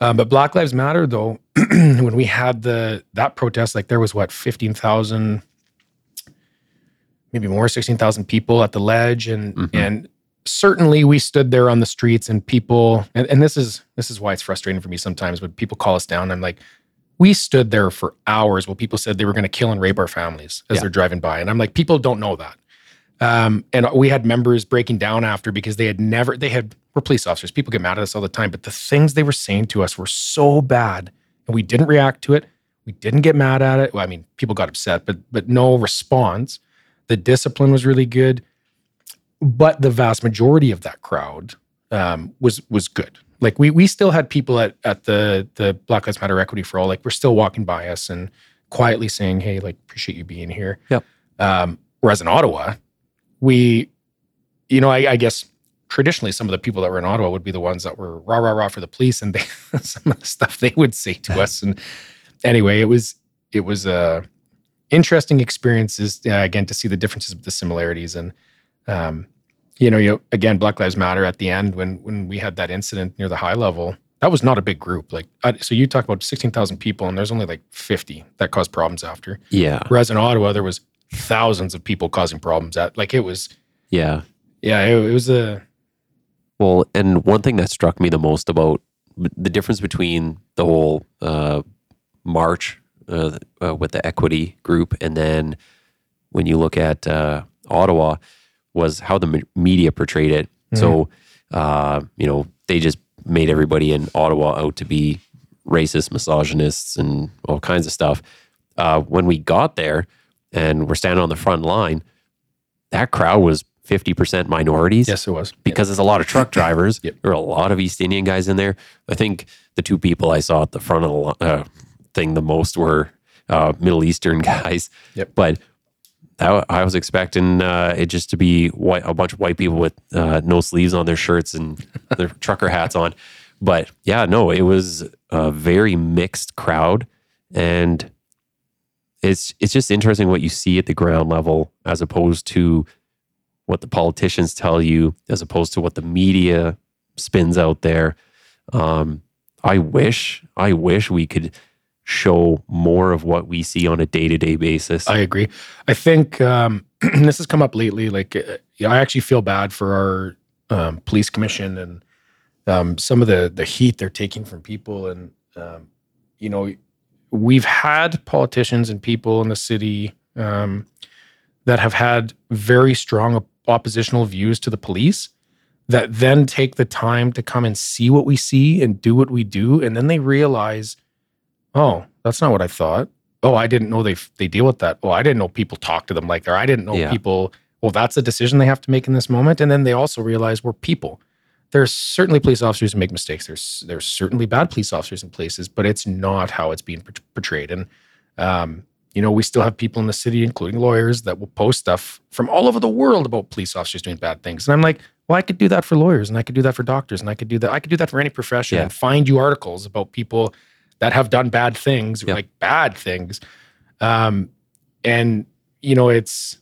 Um, but Black Lives Matter, though, (clears throat) when we had the that protest, like there was what fifteen thousand, maybe more, sixteen thousand people at the ledge, and Mhm. and certainly we stood there on the streets, and people, and, and this is this is why it's frustrating for me sometimes when people call us down. I'm like, we stood there for hours while people said they were going to kill and rape our families as Yeah. they're driving by, and I'm like, people don't know that. Um, and we had members breaking down after because they had never, they had, we're police officers. People get mad at us all the time, but the things they were saying to us were so bad and we didn't react to it. We didn't get mad at it. Well, I mean, people got upset, but, but no response. The discipline was really good, but the vast majority of that crowd um, was, was good. Like we, we still had people at, at the, the Black Lives Matter Equity for All, like we're still walking by us and quietly saying, Hey, like, appreciate you being here. Yep. Um, whereas in Ottawa, we, you know, I, I guess traditionally some of the people that were in Ottawa would be the ones that were rah rah rah for the police, and they, (laughs) some of the stuff they would say to us. And anyway, it was it was uh, interesting experiences uh, again to see the differences but the similarities, and um, you know, you know, again, Black Lives Matter at the end when when we had that incident near the high level. That was not a big group. Like, I, so you talk about sixteen thousand people, and there's only like fifty that caused problems after. Yeah. Whereas in Ottawa, there was thousands of people causing problems. At like it was, Yeah. yeah, it, it was a Well, and one thing that struck me the most about the difference between the whole uh, march uh, uh, with the equity group and then when you look at uh, Ottawa was how the me- media portrayed it. So, uh, you know, they just made everybody in Ottawa out to be racist, misogynists, and all kinds of stuff. Uh, when we got there and we're standing on the front line, that crowd was 50% minorities yes, it was because there's a lot of truck (laughs) drivers. Yep. There are a lot of East Indian guys in there. I think the two people I saw at the front of the uh, thing the most were uh, Middle Eastern (laughs) guys. Yep. But that, I was expecting uh, it just to be white, a bunch of white people with uh, no sleeves on their shirts and (laughs) their trucker hats on. But yeah, no, it was a very mixed crowd, and it's it's just interesting what you see at the ground level as opposed to what the politicians tell you, as opposed to what the media spins out there. Um, I wish, I wish we could show more of what we see on a day to day basis. I agree. I think um, (clears throat) this has come up lately. Like, uh, I actually feel bad for our um, police commission and um, some of the the heat they're taking from people. And um, you know, we've had politicians and people in the city um, that have had very strong op- oppositional views to the police. That then take the time to come and see what we see and do what we do, and then they realize, oh, that's not what I thought. Oh i didn't know they they deal with that. Oh i didn't know people talk to them like that. I didn't know Yeah. people well that's a decision they have to make in this moment. And then they also realize we're people there's certainly police officers who make mistakes there's there's certainly bad police officers in places but it's not how it's being portrayed and um you know we still have people in the city including lawyers that will post stuff from all over the world about police officers doing bad things and i'm like well i could do that for lawyers and i could do that for doctors and i could do that i could do that for any profession Yeah. and find you articles about people that have done bad things, like bad things. Um, and you know, it's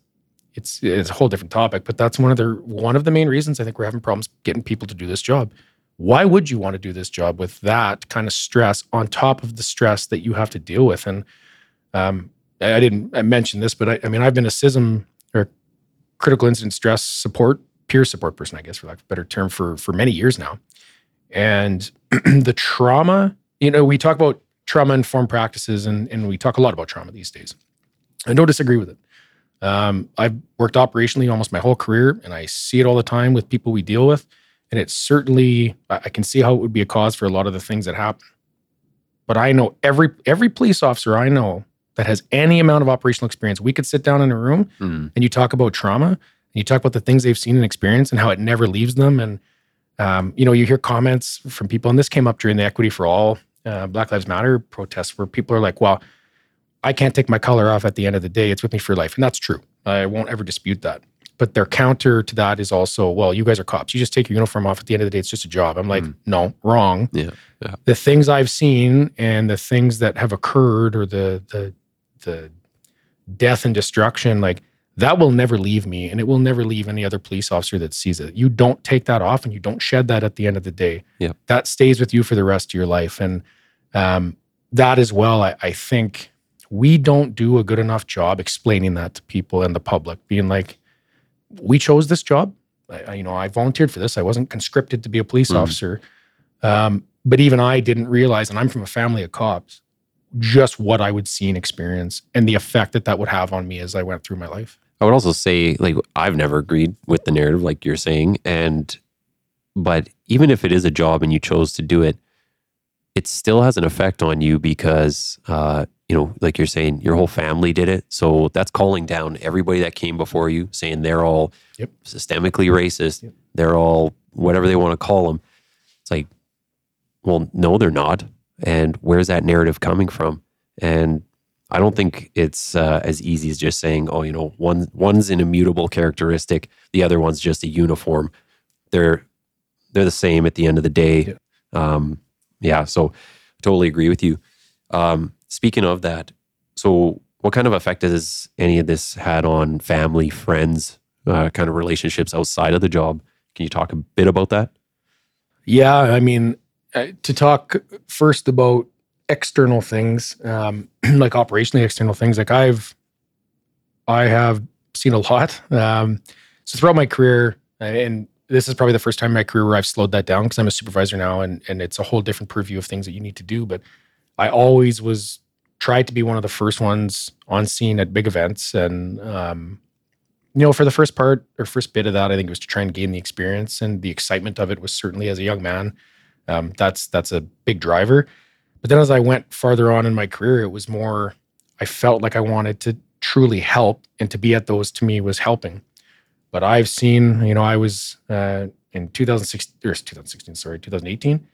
it's it's a whole different topic, but that's one of the one of the main reasons I think we're having problems getting people to do this job. Why would you want to do this job with that kind of stress on top of the stress that you have to deal with? And um, I I didn't I mention this, but I, I mean, I've been a CISM or critical incident stress support peer support person, I guess, for lack of a better term, for for many years now. And (clears throat) the trauma, you know, we talk about trauma informed practices and, and we talk a lot about trauma these days. I don't disagree with it. Um, I've worked operationally almost my whole career and I see it all the time with people we deal with. And it's certainly, I can see how it would be a cause for a lot of the things that happen. But I know every every police officer I know that has any amount of operational experience, we could sit down in a room Mm. and you talk about trauma and you talk about the things they've seen and experienced and how it never leaves them. And, um, you know, you hear comments from people, and this came up during the Equity for All uh, Black Lives Matter protests where people are like, well, I can't take my color off at the end of the day. It's with me for life. And that's true. I won't ever dispute that. But their counter to that is also, well, you guys are cops. You just take your uniform off at the end of the day. It's just a job. I'm like, Mm. no, wrong. Yeah, yeah. The things I've seen and the things that have occurred or the the the death and destruction, like that will never leave me and it will never leave any other police officer that sees it. You don't take that off and you don't shed that at the end of the day. Yep. That stays with you for the rest of your life. And um, that as well, I, I think we don't do a good enough job explaining that to people and the public, being like, we chose this job. I, you know, I volunteered for this. I wasn't conscripted to be a police Mhm. officer. Um, but even I didn't realize, and I'm from a family of cops, just what I would see and experience and the effect that that would have on me as I went through my life. I would also say, like, I've never agreed with the narrative, like you're saying. And, but even if it is a job and you chose to do it, it still has an effect on you because, uh, you know, like you're saying, your whole family did it. So that's calling down everybody that came before you, saying they're all Yep. systemically racist. Yep. They're all whatever they want to call them. It's like, well, no, they're not. And where's that narrative coming from? And I don't think it's uh, as easy as just saying, "Oh, you know, one one's an immutable characteristic, the other one's just a uniform." They're they're the same at the end of the day. Um, yeah, so totally agree with you. Um, speaking of that, so what kind of effect has any of this had on family, friends, uh, kind of relationships outside of the job? Can you talk a bit about that? Yeah, I mean, uh, to talk first about external things, um, (clears throat) like operationally external things, like I've, I have seen a lot. Um, so throughout my career, uh, and this is probably the first time in my career where I've slowed that down because I'm a supervisor now, and and it's a whole different purview of things that you need to do. But I always was tried to be one of the first ones on scene at big events, and um, you know, for the first part or first bit of that, I think it was to try and gain the experience and the excitement of it was certainly as a young man. Um, that's that's a big driver. But then as I went farther on in my career, it was more I felt like I wanted to truly help, and to be at those to me was helping. But I've seen, you know, I was uh, in 2016 or 2016, sorry, 2018.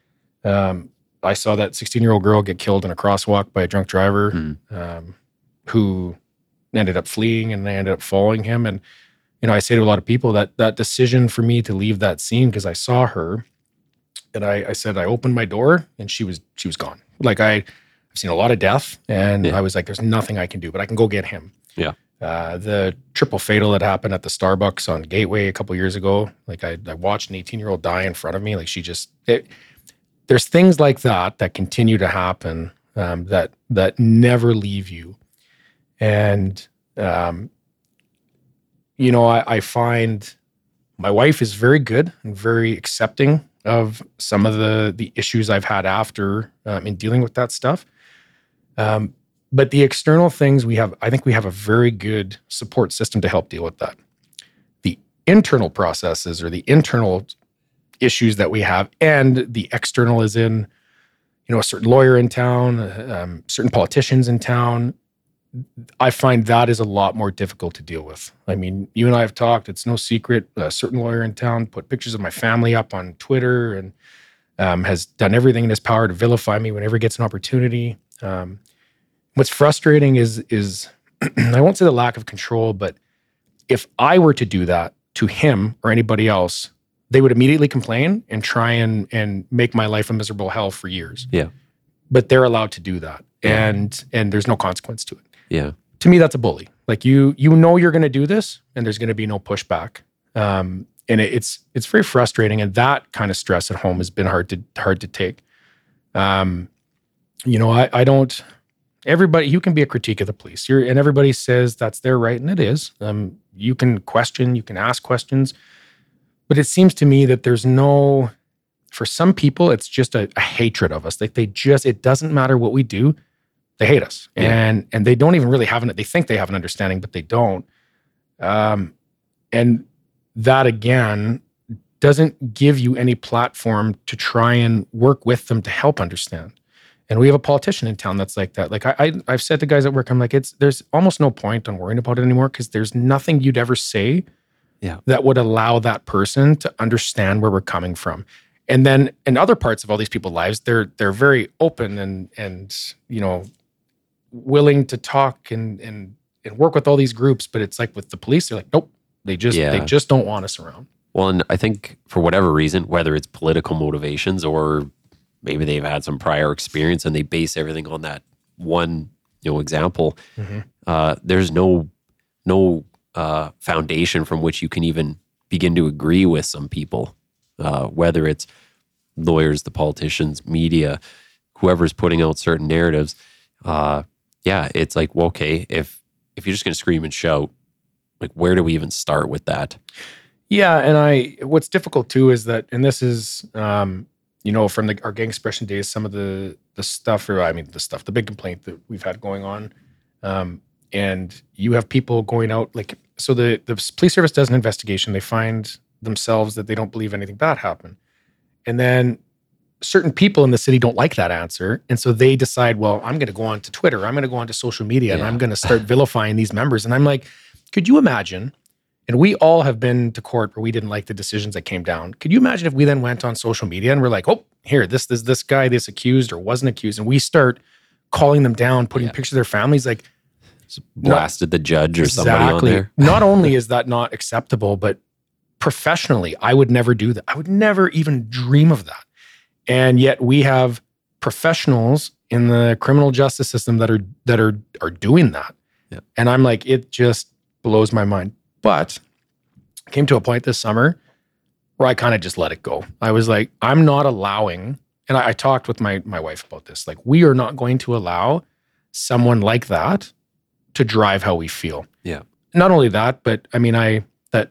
Um, I saw that 16 year old girl get killed in a crosswalk by a drunk driver Hmm. um, who ended up fleeing and they ended up following him. And, you know, I say to a lot of people that that decision for me to leave that scene because I saw her and I, I said, I opened my door and she was, she was gone. Like I, I've seen a lot of death and Yeah. I was like, there's nothing I can do, but I can go get him. Yeah. Uh, the triple fatal that happened at the Starbucks on Gateway a couple years ago, like I, I watched an 18 year old die in front of me. Like she just, it, there's things like that that continue to happen um, that that never leave you, and um, you know I, I find my wife is very good and very accepting of some of the the issues I've had after um, in dealing with that stuff. Um, but the external things we have, I think we have a very good support system to help deal with that. The internal processes or the internal issues that we have, and the external is in, you know, a certain lawyer in town, um, certain politicians in town. I find that is a lot more difficult to deal with. I mean, you and I have talked. It's no secret. A certain lawyer in town put pictures of my family up on Twitter and um, has done everything in his power to vilify me whenever he gets an opportunity. Um, what's frustrating is is (clears throat) I won't say the lack of control, but if I were to do that to him or anybody else, they would immediately complain and try and and make my life a miserable hell for years. Yeah. But they're allowed to do that. Yeah. And and there's no consequence to it. Yeah. To me, that's a bully. Like you you know you're gonna do this and there's gonna be no pushback. Um and it, it's it's very frustrating. And that kind of stress at home has been hard to hard to take. Um, you know, I, I don't everybody you can be a critique of the police. You're and everybody says that's their right, and it is. Um, you can question, you can ask questions, but it seems to me that there's no for some people it's just a, a hatred of us. Like they just it doesn't matter what we do, they hate us. Yeah. And and they don't even really have an they think they have an understanding, but they don't. Um and that again doesn't give you any platform to try and work with them to help understand. And we have a politician in town that's like that. Like I, I I've said to guys at work, I'm like, it's there's almost no point on worrying about it anymore because there's nothing you'd ever say Yeah. that would allow that person to understand where we're coming from. And then in other parts of all these people's lives, they're they're very open and and you know willing to talk and and and work with all these groups. But it's like with the police, they're like, nope, they just they just don't want us around. Well, and I think for whatever reason, whether it's political motivations or maybe they've had some prior experience and they base everything on that one, you know, example. Mhm. Uh, there's no no uh, foundation from which you can even begin to agree with some people, uh, whether it's lawyers, the politicians, media, whoever's putting out certain narratives. Uh, yeah, it's like, well, okay, if if you're just going to scream and shout, like, where do we even start with that? Yeah, and I what's difficult too is that, and this is, um, you know, from the our gang suppression days, some of the the stuff, or I mean, the stuff, the big complaint that we've had going on, um, and you have people going out like so. The the police service does an investigation. They find themselves that they don't believe anything bad happened, and then certain people in the city don't like that answer, and so they decide, well, I'm going to go on to Twitter, I'm going to go on to social media, and I'm going to start (laughs) vilifying these members. And I'm like, could you imagine? And we all have been to court where we didn't like the decisions that came down. Could you imagine if we then went on social media and we're like, oh, here, this this this guy, this accused or wasn't accused, and we start calling them down, putting Yeah. pictures of their families, like Blasted the judge or somebody on there. not only is that not acceptable, but professionally, I would never do that. I would never even dream of that. And yet we have professionals in the criminal justice system that are that are are doing that. Yeah. And I'm like, it just blows my mind. But I came to a point this summer where I kind of just let it go. I was like, I'm not allowing, and I, I talked with my my wife about this. Like, we are not going to allow someone like that to drive how we feel. Yeah. Not only that, but I mean, I that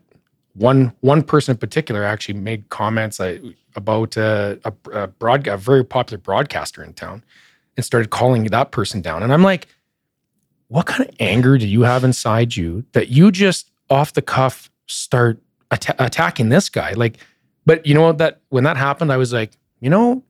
one one person in particular actually made comments I, about uh, a, a broad a very popular broadcaster in town, and started calling that person down. And I'm like, what kind of anger do you have inside you that you just off the cuff start atta- attacking this guy? Like, but you know what? That when that happened, I was like, you know,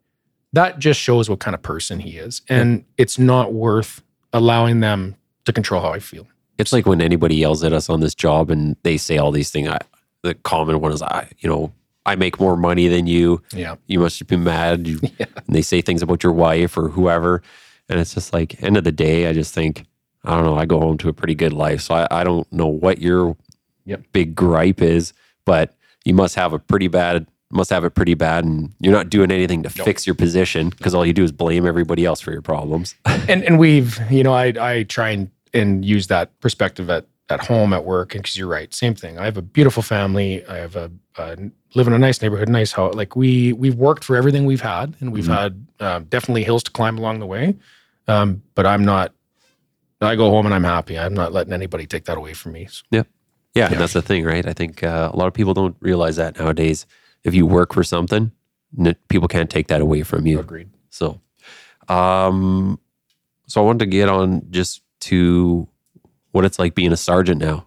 that just shows what kind of person he is, and it's not worth allowing them to control how I feel. It's like when anybody yells at us on this job and they say all these things. I, the common one is, I, you know, I make more money than you. Yeah. You must be mad. You, (laughs) Yeah. And they say things about your wife or whoever. And it's just like, end of the day, I just think, I don't know, I go home to a pretty good life. So I, I don't know what your Yep. big gripe is, but you must have a pretty bad, must have it pretty bad. And you're not doing anything to No. fix your position because all you do is blame everybody else for your problems. (laughs) and and we've you know I I try and and use that perspective at at home at work and because you're right same thing I have a beautiful family I have a, a live in a nice neighborhood nice house like we we've worked for everything we've had and we've Mhm. had um, definitely hills to climb along the way um, but I'm not I go home and I'm happy I'm not letting anybody take that away from me So, Yeah, Yeah. and that's the thing, right? I think uh, a lot of people don't realize that nowadays. If you work for something, people can't take that away from you. agreed So, um, so I wanted to get on just to what it's like being a sergeant now,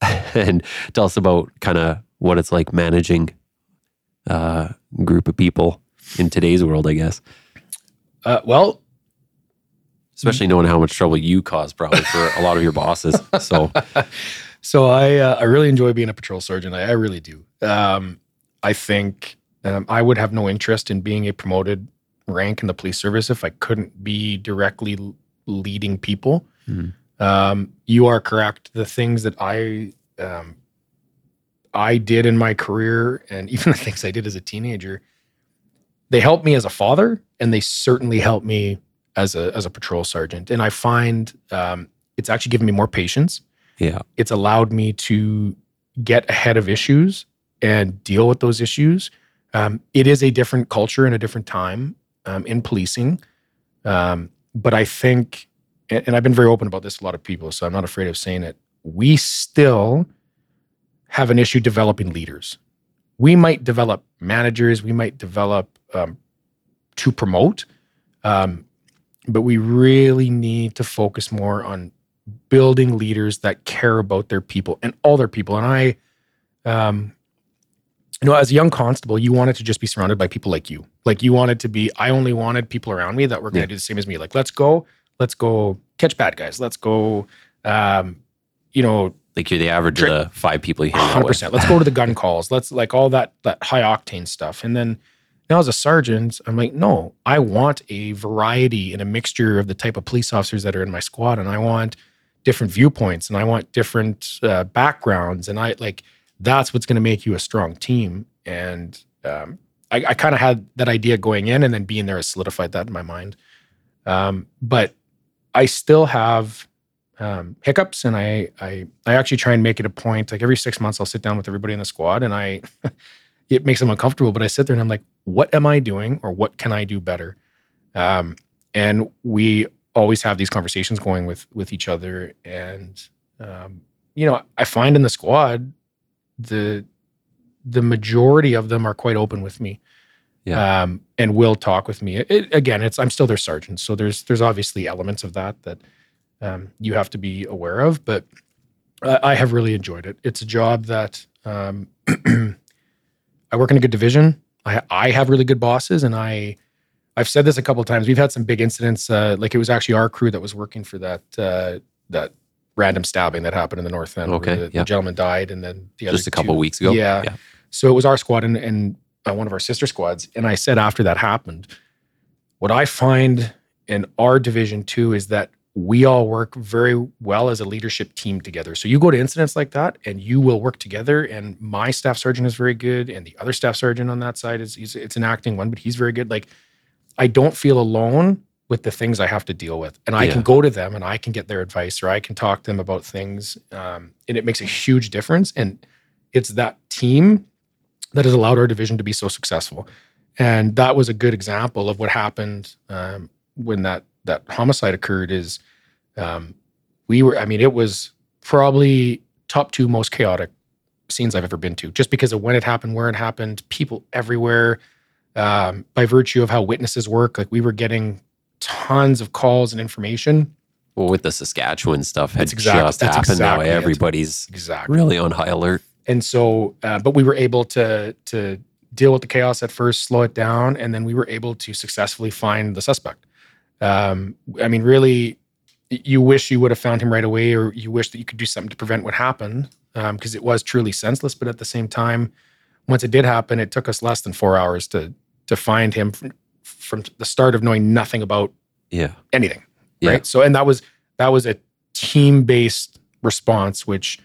(laughs) and tell us about kind of what it's like managing uh, a group of people in today's world. I guess, uh, well especially knowing how much trouble you cause probably for a lot of your bosses. So, (laughs) So I uh, I really enjoy being a patrol sergeant. I, I really do. Um, I think um, I would have no interest in being a promoted rank in the police service if I couldn't be directly leading people. Mhm. Um, you are correct. The things that I um, I did in my career, and (laughs) even the things I did as a teenager, they helped me as a father, and they certainly helped me as a as a patrol sergeant. And I find um, it's actually given me more patience yeah, it's allowed me to get ahead of issues and deal with those issues. Um, it is a different culture and a different time um, in policing. Um, but I think, and, and I've been very open about this to a lot of people, so I'm not afraid of saying it. We still have an issue developing leaders. We might develop managers, we might develop um, to promote, um, but we really need to focus more on building leaders that care about their people and all their people. And I, um, you know, as a young constable, you wanted to just be surrounded by people like you. Like you wanted to be, I only wanted people around me that were going to Yeah. do the same as me. Like, let's go, let's go catch bad guys. Let's go, um, you know, like you're the average of the five people you hang out hundred with. percent. Let's go to the gun calls. Let's like all that that high octane stuff. And then now as a sergeant, I'm like, no, I want a variety and a mixture of the type of police officers that are in my squad, and I want different viewpoints, and I want different uh, backgrounds, and I like that's what's going to make you a strong team. And um, I, I kind of had that idea going in, and then being there has solidified that in my mind. Um, but I still have um, hiccups, and I, I I actually try and make it a point. Like every six months, I'll sit down with everybody in the squad, and I (laughs) it makes them uncomfortable. But I sit there and I'm like, what am I doing, or what can I do better? Um, and we always have these conversations going with with each other, and um, you know, I find in the squad the the majority of them are quite open with me Yeah. um, and will talk with me. It, again, it's I'm still their sergeant, so there's there's obviously elements of that that um, you have to be aware of. But I, I have really enjoyed it. It's a job that um, (clears throat) I work in a good division. I I have really good bosses, and I I've said this a couple of times. We've had some big incidents. Uh, like it was actually our crew that was working for that uh, that random stabbing that happened in the north end. where Okay, the, the gentleman died, and then the other Just a couple two- weeks ago. Yeah. Yeah. So it was our squad and, and uh, one of our sister squads. And I said after that happened, what I find in our division too is that we all work very well as a leadership team together. So you go to incidents like that and you will work together. And my staff sergeant is very good. And the other staff sergeant on that side is he's, it's an acting one, but he's very good. Like I don't feel alone with the things I have to deal with. And I Yeah. can go to them and I can get their advice or I can talk to them about things. Um, and it makes a huge difference. And it's that team that has allowed our division to be so successful. And that was a good example of what happened um, when that that homicide occurred. Is um, we were? I mean, it was probably top two most chaotic scenes I've ever been to, just because of when it happened, where it happened, people everywhere. Um, by virtue of how witnesses work, like we were getting tons of calls and information. Well, with the Saskatchewan stuff had That's exact- just happened exactly now. Everybody's Exactly. really on high alert. and so uh, but we were able to to deal with the chaos at first slow it down and then we were able to successfully find the suspect um, i mean really you wish you would have found him right away or you wish that you could do something to prevent what happened because it was truly senseless but at the same time once it did happen it took us less than four hours to to find him from, the start of knowing nothing about Yeah. anything Yeah. right so and that was that was a team based response which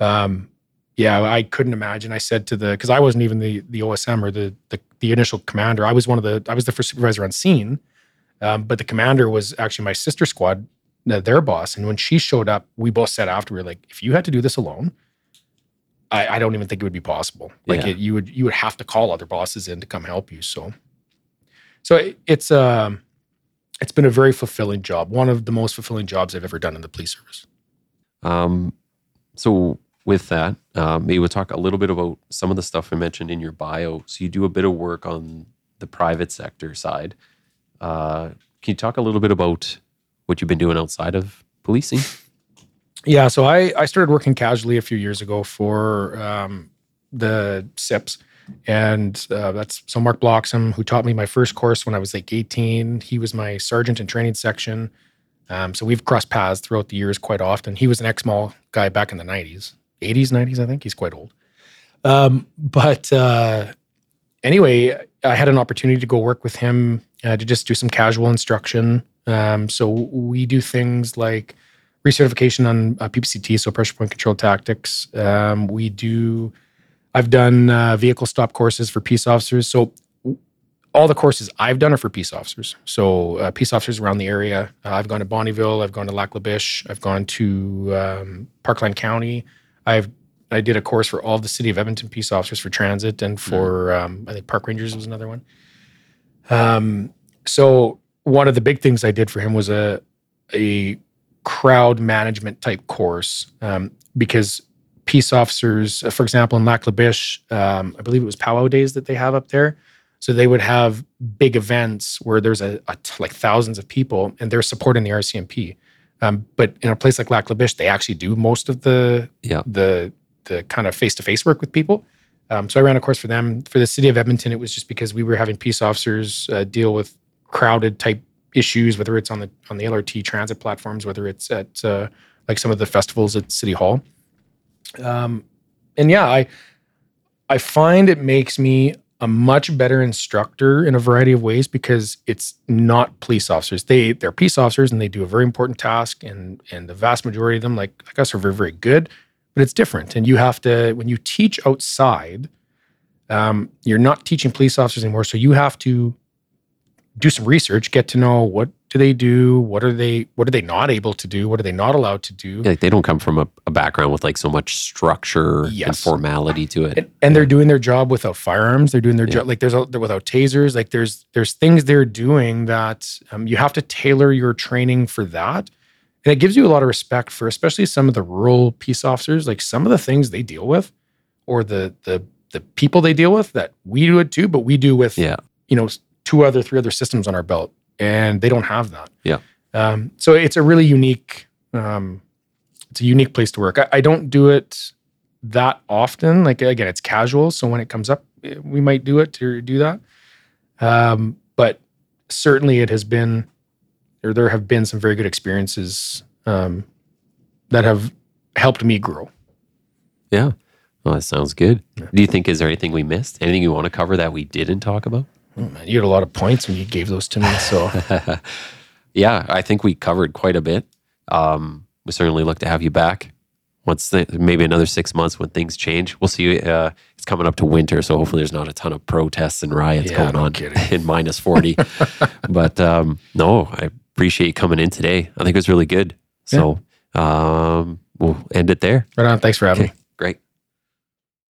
um yeah i couldn't imagine i said to the because i wasn't even the the osm or the, the the initial commander i was one of the i was the first supervisor on scene um, but the commander was actually my sister squad uh, their boss and when she showed up we both said after we were like if you had to do this alone I, I don't even think it would be possible. Like Yeah. it, you would you would have to call other bosses in to come help you. So, so it, it's um it's been a very fulfilling job. One of the most fulfilling jobs I've ever done in the police service. Um, so with that, uh, maybe we'll talk a little bit about some of the stuff I mentioned in your bio. So you do a bit of work on the private sector side. Uh, can you talk a little bit about what you've been doing outside of policing? Yeah, so I I started working casually a few years ago for um, the SIPs, and uh, that's so Mark Bloxham, who taught me my first course when I was like 18. He was my sergeant in training section. Um, so we've crossed paths throughout the years quite often. He was an ex-mall guy back in the 90s, 80s, 90s, I think. He's quite old. Um, but uh, anyway, I had an opportunity to go work with him uh, to just do some casual instruction. Um, so we do things like recertification on uh, PPCT, so pressure point control tactics. Um, we do. I've done uh, vehicle stop courses for peace officers. So all the courses I've done are for peace officers. So uh, peace officers around the area. Uh, I've gone to Bonnyville. I've gone to Lac La Biche. I've gone to um, Parkland County. I've I did a course for all the city of Edmonton peace officers for transit and for um, I think park rangers was another one. Um, so one of the big things I did for him was a a crowd management type course um, because peace officers, uh, for example, in Lac La Biche, um, I believe it was powwow days that they have up there. So they would have big events where there's a, a t- like thousands of people and they're supporting the RCMP. Um, but in a place like Lac La Biche, they actually do most of the Yeah. the the kind of face to face work with people. Um, so I ran a course for them. For the city of Edmonton, it was just because we were having peace officers uh, deal with crowded type issues, whether it's on the on the LRT transit platforms, whether it's at uh, like some of the festivals at City Hall. Um, and yeah, I I find it makes me a much better instructor in a variety of ways because it's not police officers. They they're peace officers and they do a very important task, and and the vast majority of them, like like us, are very very good. But it's different, and you have to when you teach outside. Um, you're not teaching police officers anymore, so you have to do some research, get to know what do they do? What are they? What are they not able to do? What are they not allowed to do? Like they don't come from a, a background with like so much structure and formality to it. and, and they're doing their job without firearms. They're doing their Yeah. job like there's a, they're without tasers. Like there's there's things they're doing that um, you have to tailor your training for that, and it gives you a lot of respect for especially some of the rural peace officers. Like some of the things they deal with, or the the the people they deal with that we do it too, but we do with Yeah. you know two other three other systems on our belt, and they don't have that. Yeah. Um, so it's a really unique. Um, it's a unique place to work. I, I don't do it that often. Like again, it's casual. So when it comes up, eh, we might do it to do that. Um, but certainly, it has been, or there have been some very good experiences um, that have helped me grow. Yeah. Well, that sounds good. Do you think is there anything we missed? Anything you want to cover that we didn't talk about? Man, you had a lot of points when you gave those to me. So (laughs) yeah, I think we covered quite a bit. Um, we certainly look to have you back once the, maybe another six months when things change. We'll see. Uh, it's coming up to winter, so hopefully there's not a ton of protests and riots Yeah, going no on kidding. (laughs) in minus forty. (laughs) but um, no, I appreciate you coming in today. I think it was really good. So um, we'll end it there. right on. Thanks for having Okay. me.